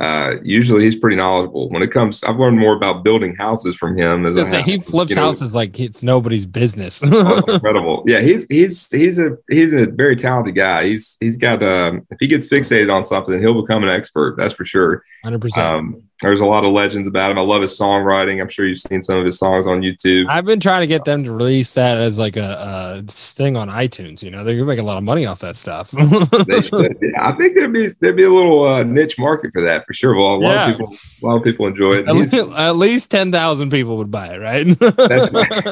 uh, usually he's pretty knowledgeable when it comes. I've learned more about building houses from him as a he flips you know. houses like it's nobody's business. oh, incredible, yeah. He's he's he's a he's a very talented guy. He's he's got um, if he gets fixated on something, he'll become an expert. That's for sure. Hundred um, percent. There's a lot of legends about him. I love his songwriting. I'm sure you've seen some of his songs on YouTube. I've been trying to get them to release that as like a, a thing on iTunes. You know, they're gonna make a lot of money off that stuff. I think there'd be there'd be a little uh, niche market for that for sure. Well, a lot yeah. of people, a lot of people enjoy it. At, least, at least ten thousand people would buy it, right? that's right.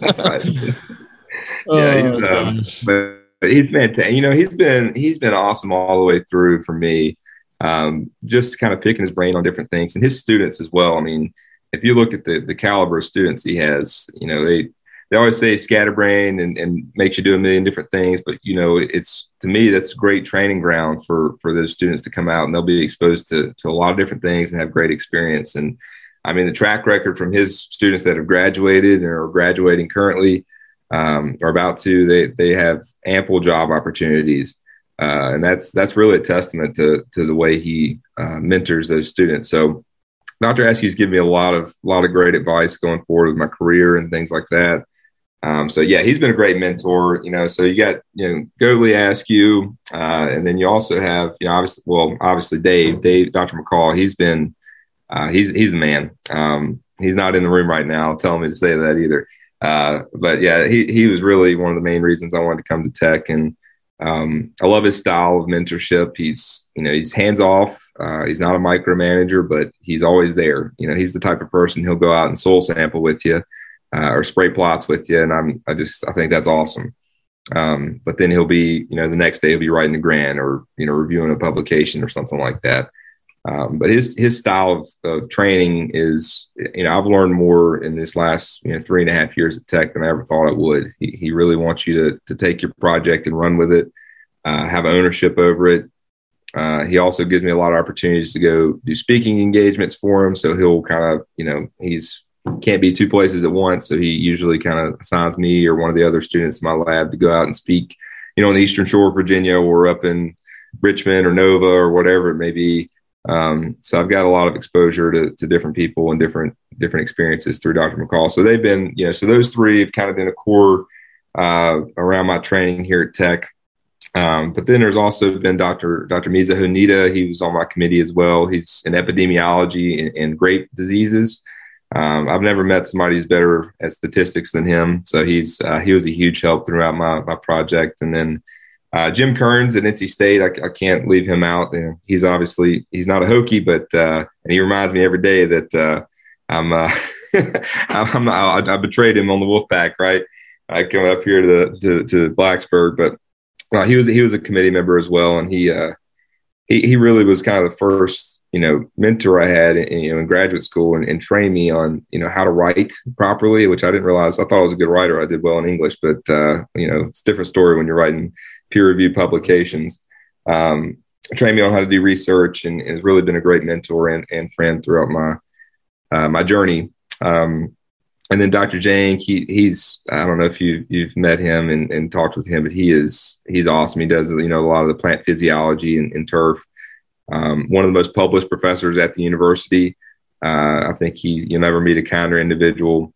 That's right. yeah, oh, he's, um, but he's fantastic. You know, he's been he's been awesome all the way through for me um, just kind of picking his brain on different things and his students as well. I mean, if you look at the the caliber of students he has, you know, they they always say scatterbrain and, and makes you do a million different things, but you know, it's to me that's great training ground for for those students to come out and they'll be exposed to to a lot of different things and have great experience. And I mean, the track record from his students that have graduated or are graduating currently um, are about to, they, they have ample job opportunities. Uh, and that's that's really a testament to to the way he uh, mentors those students. So, Dr. Askew's given me a lot of lot of great advice going forward with my career and things like that. Um, so yeah, he's been a great mentor. You know, so you got you know Goatley Askew, uh, and then you also have you know obviously well obviously Dave Dave Dr. McCall. He's been uh, he's he's the man. Um, he's not in the room right now telling me to say that either. Uh, but yeah, he he was really one of the main reasons I wanted to come to Tech, and um, I love his style of mentorship. He's you know he's hands off. Uh, he's not a micromanager, but he's always there. You know, he's the type of person he'll go out and soil sample with you uh, or spray plots with you. And I'm, I just, I think that's awesome. Um, but then he'll be, you know, the next day he'll be writing a grant or, you know, reviewing a publication or something like that. Um, but his, his style of, of, training is, you know, I've learned more in this last, you know, three and a half years at tech than I ever thought it would. He, he really wants you to, to take your project and run with it, uh, have ownership over it. Uh, he also gives me a lot of opportunities to go do speaking engagements for him. So he'll kind of, you know, he's can't be two places at once. So he usually kind of assigns me or one of the other students in my lab to go out and speak, you know, on the Eastern Shore of Virginia or up in Richmond or Nova or whatever it may be. Um, so I've got a lot of exposure to, to different people and different different experiences through Dr. McCall. So they've been, you know, so those three have kind of been a core uh, around my training here at Tech. Um, but then there's also been Dr. Dr. Mizuho Nita. He was on my committee as well. He's in epidemiology and, grape diseases. Um, I've never met somebody who's better at statistics than him. So he's uh, he was a huge help throughout my my project. And then uh, Jim Kearns at NC State, I, I can't leave him out. He's obviously he's not a Hokie, but uh, and he reminds me every day that uh, I'm uh, I'm not, I, I, betrayed him on the Wolfpack. Right, I come up here to to, to Blacksburg, but uh, he was he was a committee member as well, and he he he really was kind of the first you know mentor I had in, you know in graduate school and, and trained me on you know how to write properly, which I didn't realize. I thought I was a good writer. I did well in English, but uh, you know it's a different story when you're writing peer reviewed publications. Um, trained me on how to do research and, and has really been a great mentor and, and friend throughout my uh, my journey. Um, and then Dr. Zhang, he he's I don't know if you you've met him and, and talked with him, but he is he's awesome. He does you know a lot of the plant physiology and, and turf um, one of the most published professors at the university. Uh, I think he you'll never meet a kinder individual.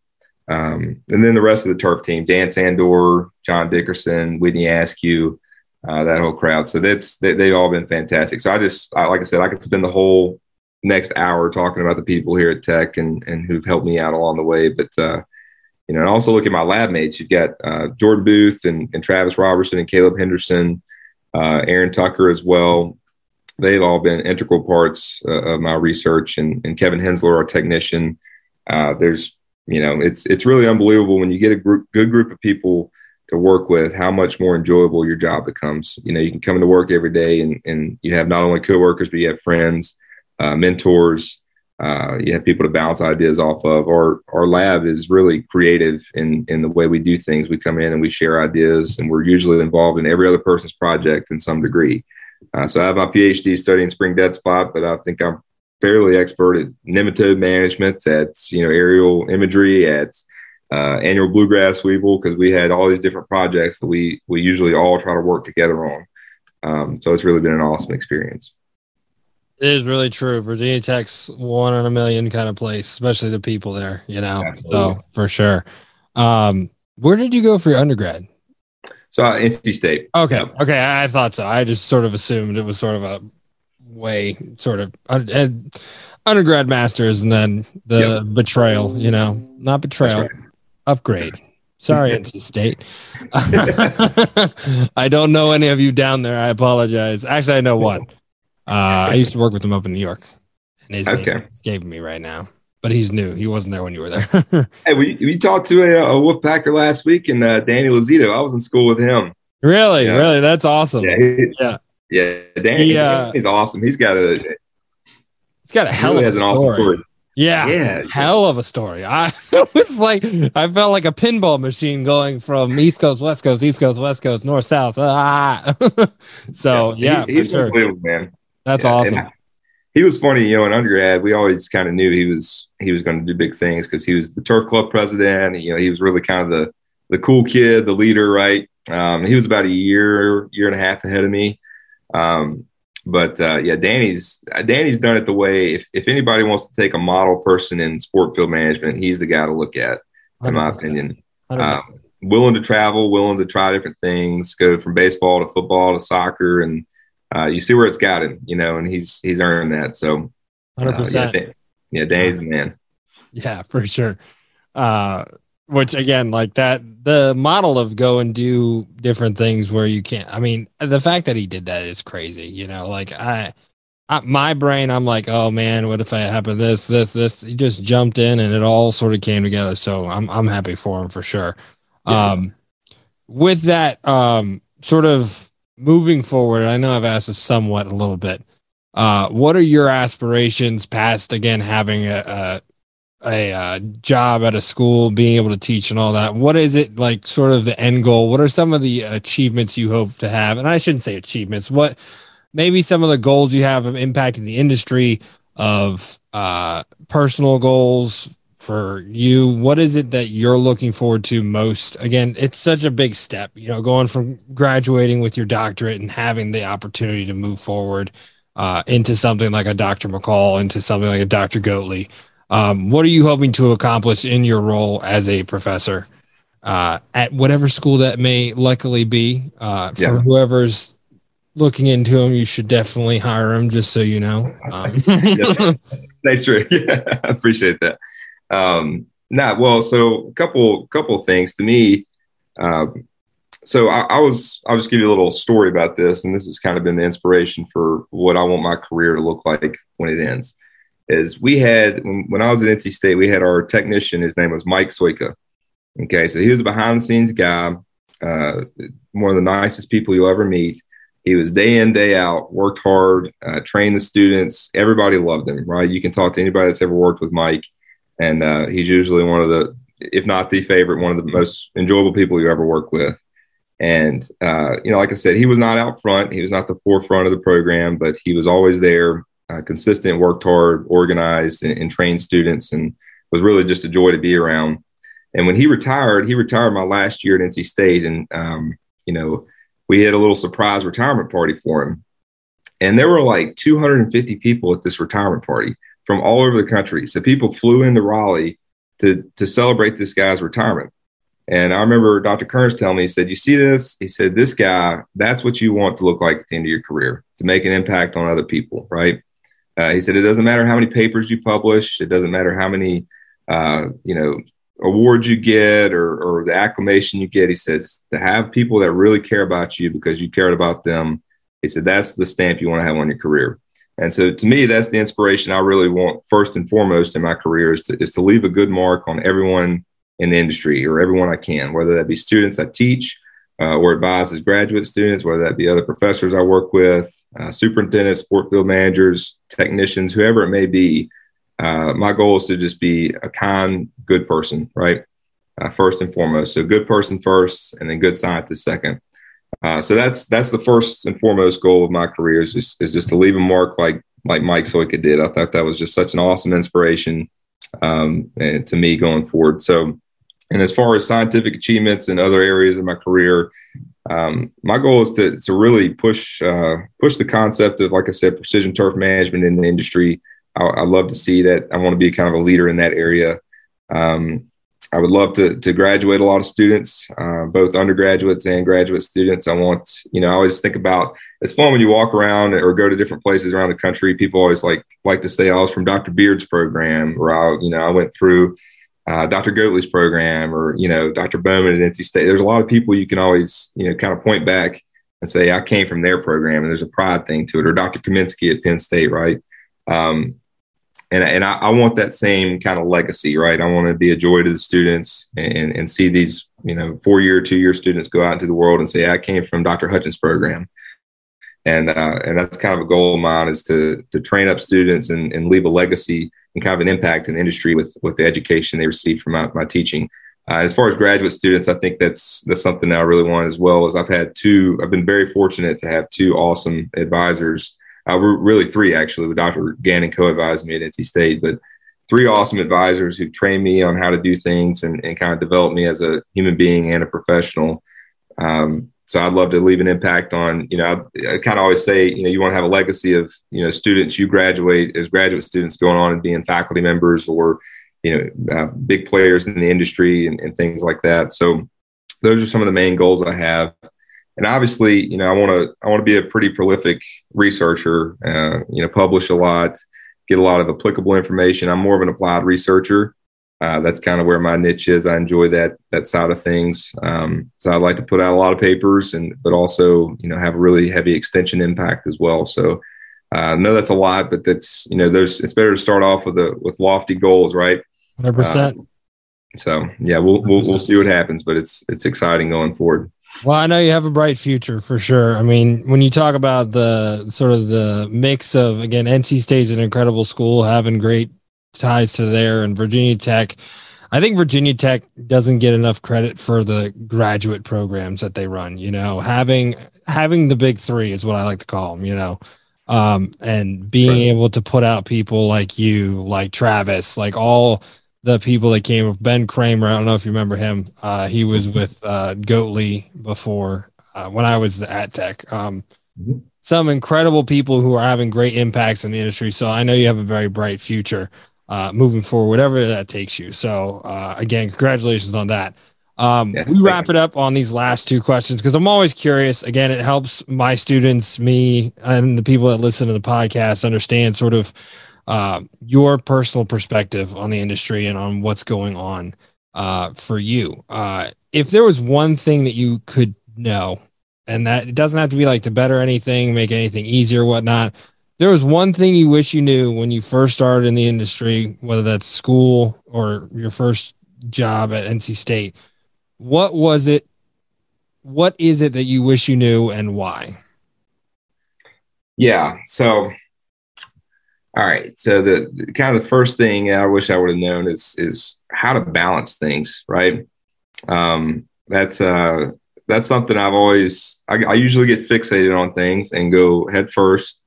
Um, and then the rest of the turf team: Dan Sandor, John Dickerson, Whitnee Askew, uh, that whole crowd. So that's they, have all been fantastic. So I just, I, like I said, I could spend the whole next hour talking about the people here at Tech and and who've helped me out along the way. But uh, you know, and also look at my lab mates. You've got uh, Jordan Booth and, and Travis Robertson and Caleb Henderson, uh, Aaron Tucker as well they've all been integral parts uh, of my research. And, and Kevin Hensler, our technician, uh, there's you know it's it's really unbelievable when you get a group, good group of people to work with how much more enjoyable your job becomes. You know, you can come into work every day and, and you have not only coworkers, but you have friends, uh, mentors, uh, you have people to bounce ideas off of. Our, our lab is really creative in, in the way we do things. We come in and we share ideas and we're usually involved in every other person's project in some degree. Uh, so I have my PhD studying spring dead spot, but I think I'm fairly expert at nematode management, at you know aerial imagery, at uh, annual bluegrass weevil because we had all these different projects that we we usually all try to work together on. Um, so it's really been an awesome experience. It is really true. Virginia Tech's one in a million kind of place, especially the people there. You know, Absolutely. so for sure. Um, where did you go for your undergrad? So uh, NC State. Okay. Okay. I thought so. I just sort of assumed it was sort of a way, sort of uh, undergrad masters, and then the yep. betrayal. You know, not betrayal, right. Upgrade. Sorry, NC State. I don't know any of you down there. I apologize. Actually, I know one. Uh, I used to work with him up in New York, and his okay. name escaping me right now but he's new. He wasn't there when you were there. hey, we, we talked to a, a Wolfpacker last week, and uh, Danny Lazito. I was in school with him. Really, yeah. really, that's awesome. Yeah, he, yeah, yeah. Danny, he, uh, he's awesome. He's got a he's got a hell really of a an story. awesome story. Yeah, yeah, hell of a story. I was like, I felt like a pinball machine going from East Coast, West Coast, East Coast, West Coast, North, South. Ah. so yeah, he, he's sure. man. That's yeah, awesome. he was funny, you know, in undergrad, we always kind of knew he was he was going to do big things because he was the turf club president. You know, he was really kind of the the cool kid, the leader, right? Um, he was about a year year and a half ahead of me. Um, but uh, yeah, Danny's Danny's done it the way. If if anybody wants to take a model person in sport field management, he's the guy to look at, in my opinion. Uh, willing to travel, willing to try different things, go from baseball to football to soccer, and uh, you see where it's got him, you know, and he's he's earned that. So, uh. Yeah, yeah, Danny's the man. Yeah, for sure. Uh, which again, like that, the model of go and do different things where you can't. I mean, the fact that he did that is crazy. You know, like I, I my brain, I'm like, oh man, what if I happen this, this, this? He just jumped in and it all sort of came together. So I'm I'm happy for him for sure. Yeah. Um, with that, um, sort of moving forward, I know I've asked this somewhat a little bit. Uh, what are your aspirations past again having a, a uh, job at a school, being able to teach and all that. What is it like, sort of the end goal? What are some of the achievements you hope to have? And I shouldn't say achievements. What maybe some of the goals you have of impacting the industry, of uh, personal goals for you. What is it that you're looking forward to most? Again, it's such a big step. You know, going from graduating with your doctorate and having the opportunity to move forward uh, into something like a Dr. McCall, into something like a Dr. Goatley um, what are you hoping to accomplish in your role as a professor uh, at whatever school that may luckily be? Uh, for yeah. whoever's looking into him, you should definitely hire him, Just so you know. Um. nice trick. Yeah, I appreciate that. Um, nah, well, so a couple couple things to me. Um, so I, I, was I'll just give you a little story about this, and this has kind of been the inspiration for what I want my career to look like when it ends is we had when, I was at NC State, we had our technician. His name was Mike Soika. Okay, so he was a behind the scenes guy, uh, one of the nicest people you'll ever meet. He was day in day out, worked hard, uh, trained the students. Everybody loved him, right? You can talk to anybody that's ever worked with Mike, and uh, he's usually one of the, if not the favorite, one of the most enjoyable people you ever work with. And uh, you know, like I said, he was not out front. He was not the forefront of the program, but he was always there uh, consistent, worked hard, organized, and, and, trained students, and was really just a joy to be around. And when he retired, he retired my last year at NC State, and um, you know, we had a little surprise retirement party for him, and there were like 250 people at this retirement party from all over the country. So people flew into Raleigh to to celebrate this guy's retirement. And I remember Dr. Kearns telling me, he said, You see this? He said, This guy, that's what you want to look like at the end of your career, to make an impact on other people, right? Uh, he said it doesn't matter how many papers you publish, it doesn't matter how many uh, you know awards you get or, or the acclamation you get. He says to have people that really care about you because you cared about them. He said that's the stamp you want to have on your career. And so to me, that's the inspiration I really want first and foremost in my career is to, is to leave a good mark on everyone in the industry or everyone I can, whether that be students I teach uh, or advise as graduate students, whether that be other professors I work with, uh, superintendents, sport field managers, technicians, whoever it may be. Uh, my goal is to just be a kind, good person, right? Uh, first and foremost. So good person first, and then good scientist second. Uh, so that's that's the first and foremost goal of my career is just is just to leave a mark like like Mike Soika did. I thought that was just such an awesome inspiration um, and to me going forward. So, and as far as scientific achievements in other areas of my career, um, my goal is to to really push uh, push the concept of, like I said, precision turf management in the industry. I, I love to see that. I want to be kind of a leader in that area. Um, I would love to to graduate a lot of students, uh, both undergraduates and graduate students. I want, you know, I always think about it's fun when you walk around or go to different places around the country. People always like like to say I was from Dr. Beard's program, or I, you know, I went through uh, Dr. Goatley's program or, you know, Dr. Bowman at NC State. There's a lot of people you can always, you know, kind of point back and say, I came from their program and there's a pride thing to it. Or Dr. Kaminski at Penn State, right? Um, and and I, I, want that same kind of legacy, right? I want to be a joy to the students and, and see these, you know, four year, two year students go out into the world and say, I came from Dr. Hutchens' program. And uh, and that's kind of a goal of mine is to to train up students and, and leave a legacy and kind of an impact in the industry with with the education they receive from my, my teaching. Uh, as far as graduate students, I think that's that's something that I really want as well. As I've had two, I've been very fortunate to have two awesome advisors Uh, we're really three actually, with Dr. Gannon co-advised me at NC State, but three awesome advisors who trained me on how to do things and, and kind of developed me as a human being and a professional. Um, so I'd love to leave an impact on, you know, I, I kind of always say, you know, you want to have a legacy of, you know, students you graduate as graduate students going on and being faculty members or, you know, uh, big players in the industry and, and things like that. So those are some of the main goals I have. And obviously, you know, I want to I want to be a pretty prolific researcher. Uh, you know, publish a lot, get a lot of applicable information. I'm more of an applied researcher. Uh, that's kind of where my niche is. I enjoy that that side of things. Um, so I like to put out a lot of papers, and but also you know have a really heavy extension impact as well. So uh, I know that's a lot, but that's you know there's it's better to start off with a with lofty goals, right? Hundred percent. Uh, so yeah, we'll, we'll we'll see what happens, but it's it's exciting going forward. Well, I know you have a bright future for sure. I mean, when you talk about the sort of the mix of again, NC State's an incredible school, having great ties to there, and Virginia Tech. I think Virginia Tech doesn't get enough credit for the graduate programs that they run. You know, having having the big three is what I like to call them. You know, um, and being right. able to put out people like you, like Travis, like all the people that came with Ben Kramer. I don't know if you remember him. Uh, he was mm-hmm. with uh, Goatley before uh, when I was at Tech. Um, mm-hmm. Some incredible people who are having great impacts in the industry. So I know you have a very bright future uh, moving forward, whatever that takes you. So uh, again, congratulations on that. Um, yeah, we wrap it up on these last two questions because I'm always curious. Again, it helps my students, me, and the people that listen to the podcast understand sort of uh, your personal perspective on the industry and on what's going on uh, for you. Uh, if there was one thing that you could know, and that it doesn't have to be like to better anything, make anything easier, whatnot. There was one thing you wish you knew when you first started in the industry, whether that's school or your first job at NC State. What was it? What is it that you wish you knew and why? Yeah. So all right. So the, the, kind of the first thing I wish I would have known is is how to balance things, right? Um, that's uh that's something I've always I, I, usually get fixated on things and go head first.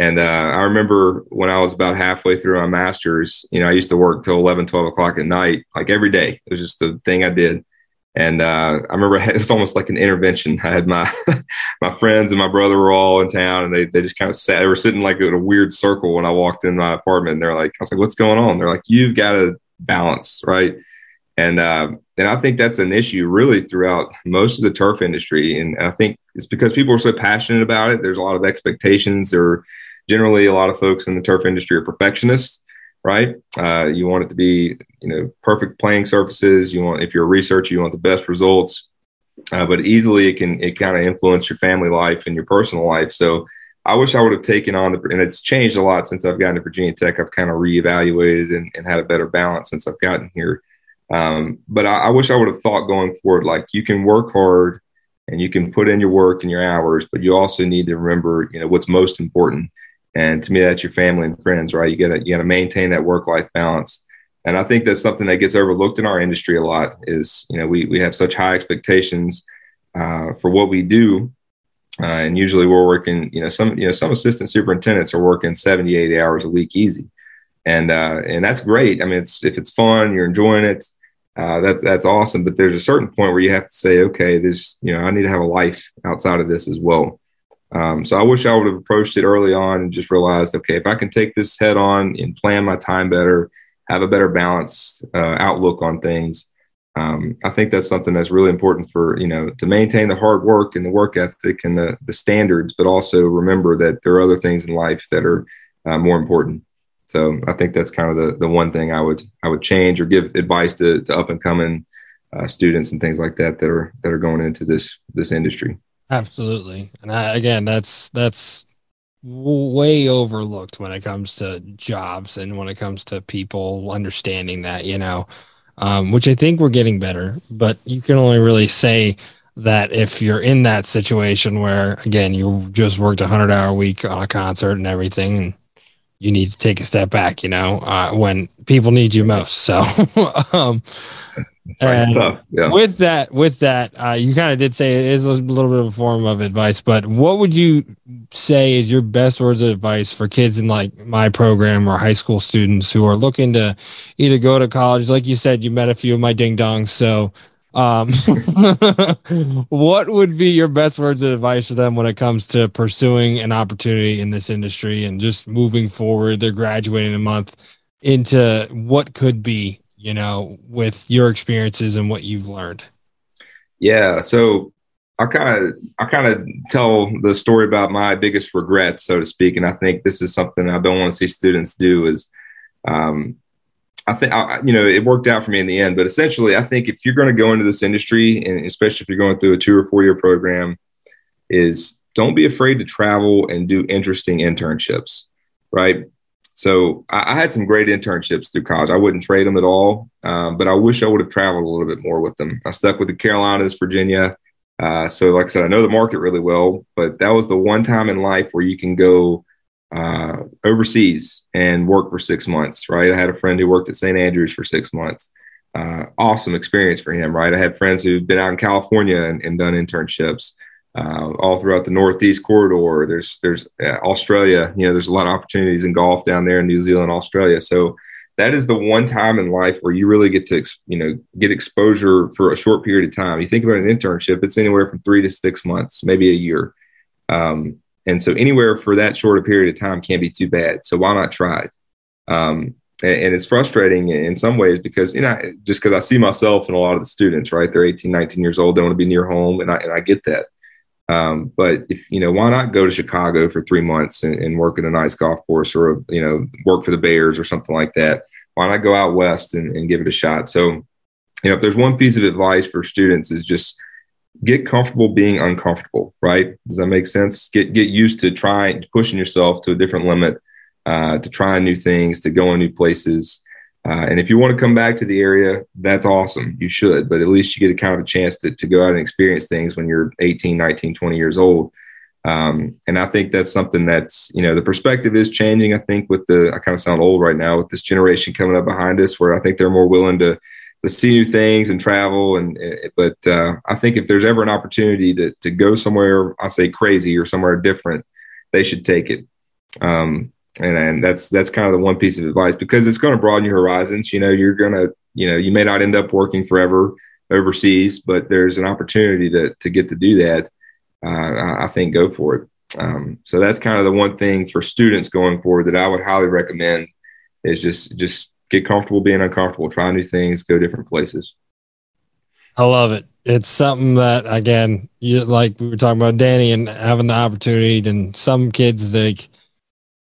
And uh, I remember when I was about halfway through my master's, you know, I used to work till 11, 12 o'clock at night, like every day. It was just the thing I did. And uh, I remember it was almost like an intervention. I had my my friends and my brother were all in town, and they they just kind of sat. They were sitting like in a weird circle when I walked in my apartment. And they're like, I was like, "What's going on?" They're like, "You've got to balance, right?" And uh, and I think that's an issue really throughout most of the turf industry. And I think it's because people are so passionate about it. There's a lot of expectations. There generally a lot of folks in the turf industry are perfectionists right? Uh, you want it to be, you know, perfect playing surfaces. You want, if you're a researcher, you want the best results. Uh, but easily it can it kind of influence your family life and your personal life. So I wish I would have taken on the, and it's changed a lot since I've gotten to Virginia Tech. I've kind of reevaluated and, and had a better balance since I've gotten here. Um, but I, I wish I would have thought going forward, like you can work hard and you can put in your work and your hours, but you also need to remember, you know, what's most important. And to me, that's your family and friends, right? You gotta you gotta maintain that work life balance. And I think that's something that gets overlooked in our industry a lot. Is you know we we have such high expectations uh, for what we do, uh, and usually we're working. You know some you know some assistant superintendents are working 70, 80 hours a week easy, and uh, and that's great. I mean, it's, if it's fun, you're enjoying it. Uh, that that's awesome. But there's a certain point where you have to say, okay, this you know I need to have a life outside of this as well. Um, so I wish I would have approached it early on and just realized, okay, if I can take this head on and plan my time better, have a better balanced uh, outlook on things, um, I think that's something that's really important for you know to maintain the hard work and the work ethic and the the standards, but also remember that there are other things in life that are uh, more important. So I think that's kind of the the one thing I would I would change or give advice to, to up and coming uh, students and things like that that are that are going into this this industry. Absolutely. And I, again, that's that's way overlooked when it comes to jobs and when it comes to people understanding that, you know, um, which I think we're getting better. But you can only really say that if you're in that situation where, again, you just worked a hundred hour week on a concert and everything, and you need to take a step back, you know, uh, when people need you most. So, um, and tough. Yeah. With that, with that, uh, you kind of did say it is a little bit of a form of advice, but what would you say is your best words of advice for kids in like my program or high school students who are looking to either go to college? Like you said, you met a few of my ding dongs, so um, what would be your best words of advice for them when it comes to pursuing an opportunity in this industry and just moving forward? They're graduating a month into what could be, you know, with your experiences and what you've learned. Yeah. So I kind of I kind of tell the story about my biggest regret, so to speak, and I think this is something I don't want to see students do is um, I think I, you know it worked out for me in the end. But essentially, I think if you're going to go into this industry, and especially if you're going through a two or four year program, is don't be afraid to travel and do interesting internships, right? So I, I had some great internships through college. I wouldn't trade them at all, um, but I wish I would have traveled a little bit more with them. I stuck with the Carolinas, Virginia. Uh, so, like I said, I know the market really well, but that was the one time in life where you can go uh, overseas and work for six months, right? I had a friend who worked at St. Andrews for six months. Uh, awesome experience for him, right? I had friends who've been out in California and, and done internships uh, all throughout the Northeast corridor. There's there's uh, Australia. You know, there's a lot of opportunities in golf down there in New Zealand, Australia. So that is the one time in life where you really get to you know get exposure for a short period of time. You think about an internship; it's anywhere from three to six months, maybe a year. Um, and so anywhere for that short a period of time can't be too bad. So why not try it? Um, and, and, it's frustrating in some ways because, you know, just because I see myself and a lot of the students, right? They're 18, 19 years old. They want to be near home. And I, and I get that. Um, but if, you know, why not go to Chicago for three months and, and work in a nice golf course or, you know, work for the Bears or something like that? Why not go out West and, and give it a shot? So, you know, if there's one piece of advice for students is just get comfortable being uncomfortable, right? Does that make sense? Get get used to trying pushing yourself to a different limit, uh, to trying new things, to going new places. Uh, and if you want to come back to the area, that's awesome. You should, but at least you get a kind of a chance to, to go out and experience things when you're 18, 19, 20 years old. Um, and I think that's something that's, you know, the perspective is changing. I think with the, I kind of sound old right now with this generation coming up behind us, where I think they're more willing to to see new things and travel. And but uh, I think if there's ever an opportunity to to go somewhere, I say crazy or somewhere different, they should take it. Um, and, and that's that's kind of the one piece of advice because it's going to broaden your horizons. You know, you're gonna you know you may not end up working forever overseas, but there's an opportunity to to get to do that. Uh, I think go for it. Um, so that's kind of the one thing for students going forward that I would highly recommend is just just get comfortable being uncomfortable, try new things, go different places. I love it. It's something that again, you like we were talking about Danny and having the opportunity. And some kids like,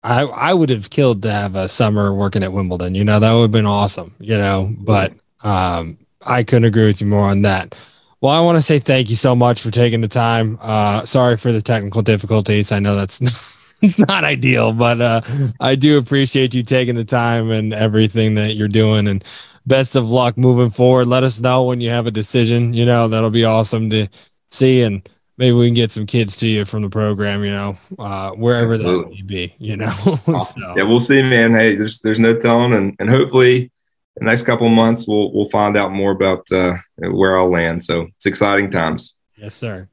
I I would have killed to have a summer working at Wimbledon. You know that would have been awesome. You know, but um, I couldn't agree with you more on that. Well, I want to say thank you so much for taking the time. Uh, sorry for the technical difficulties. I know that's it's not ideal, but uh, I do appreciate you taking the time and everything that you're doing. And best of luck moving forward. Let us know when you have a decision. You know that'll be awesome to see, and maybe we can get some kids to you from the program. You know, uh, wherever Absolutely. that may be. You know, so. yeah, we'll see, man. Hey, there's there's no telling, and and hopefully. The next couple months, we'll we'll find out more about uh, where I'll land. So it's exciting times. Yes, sir.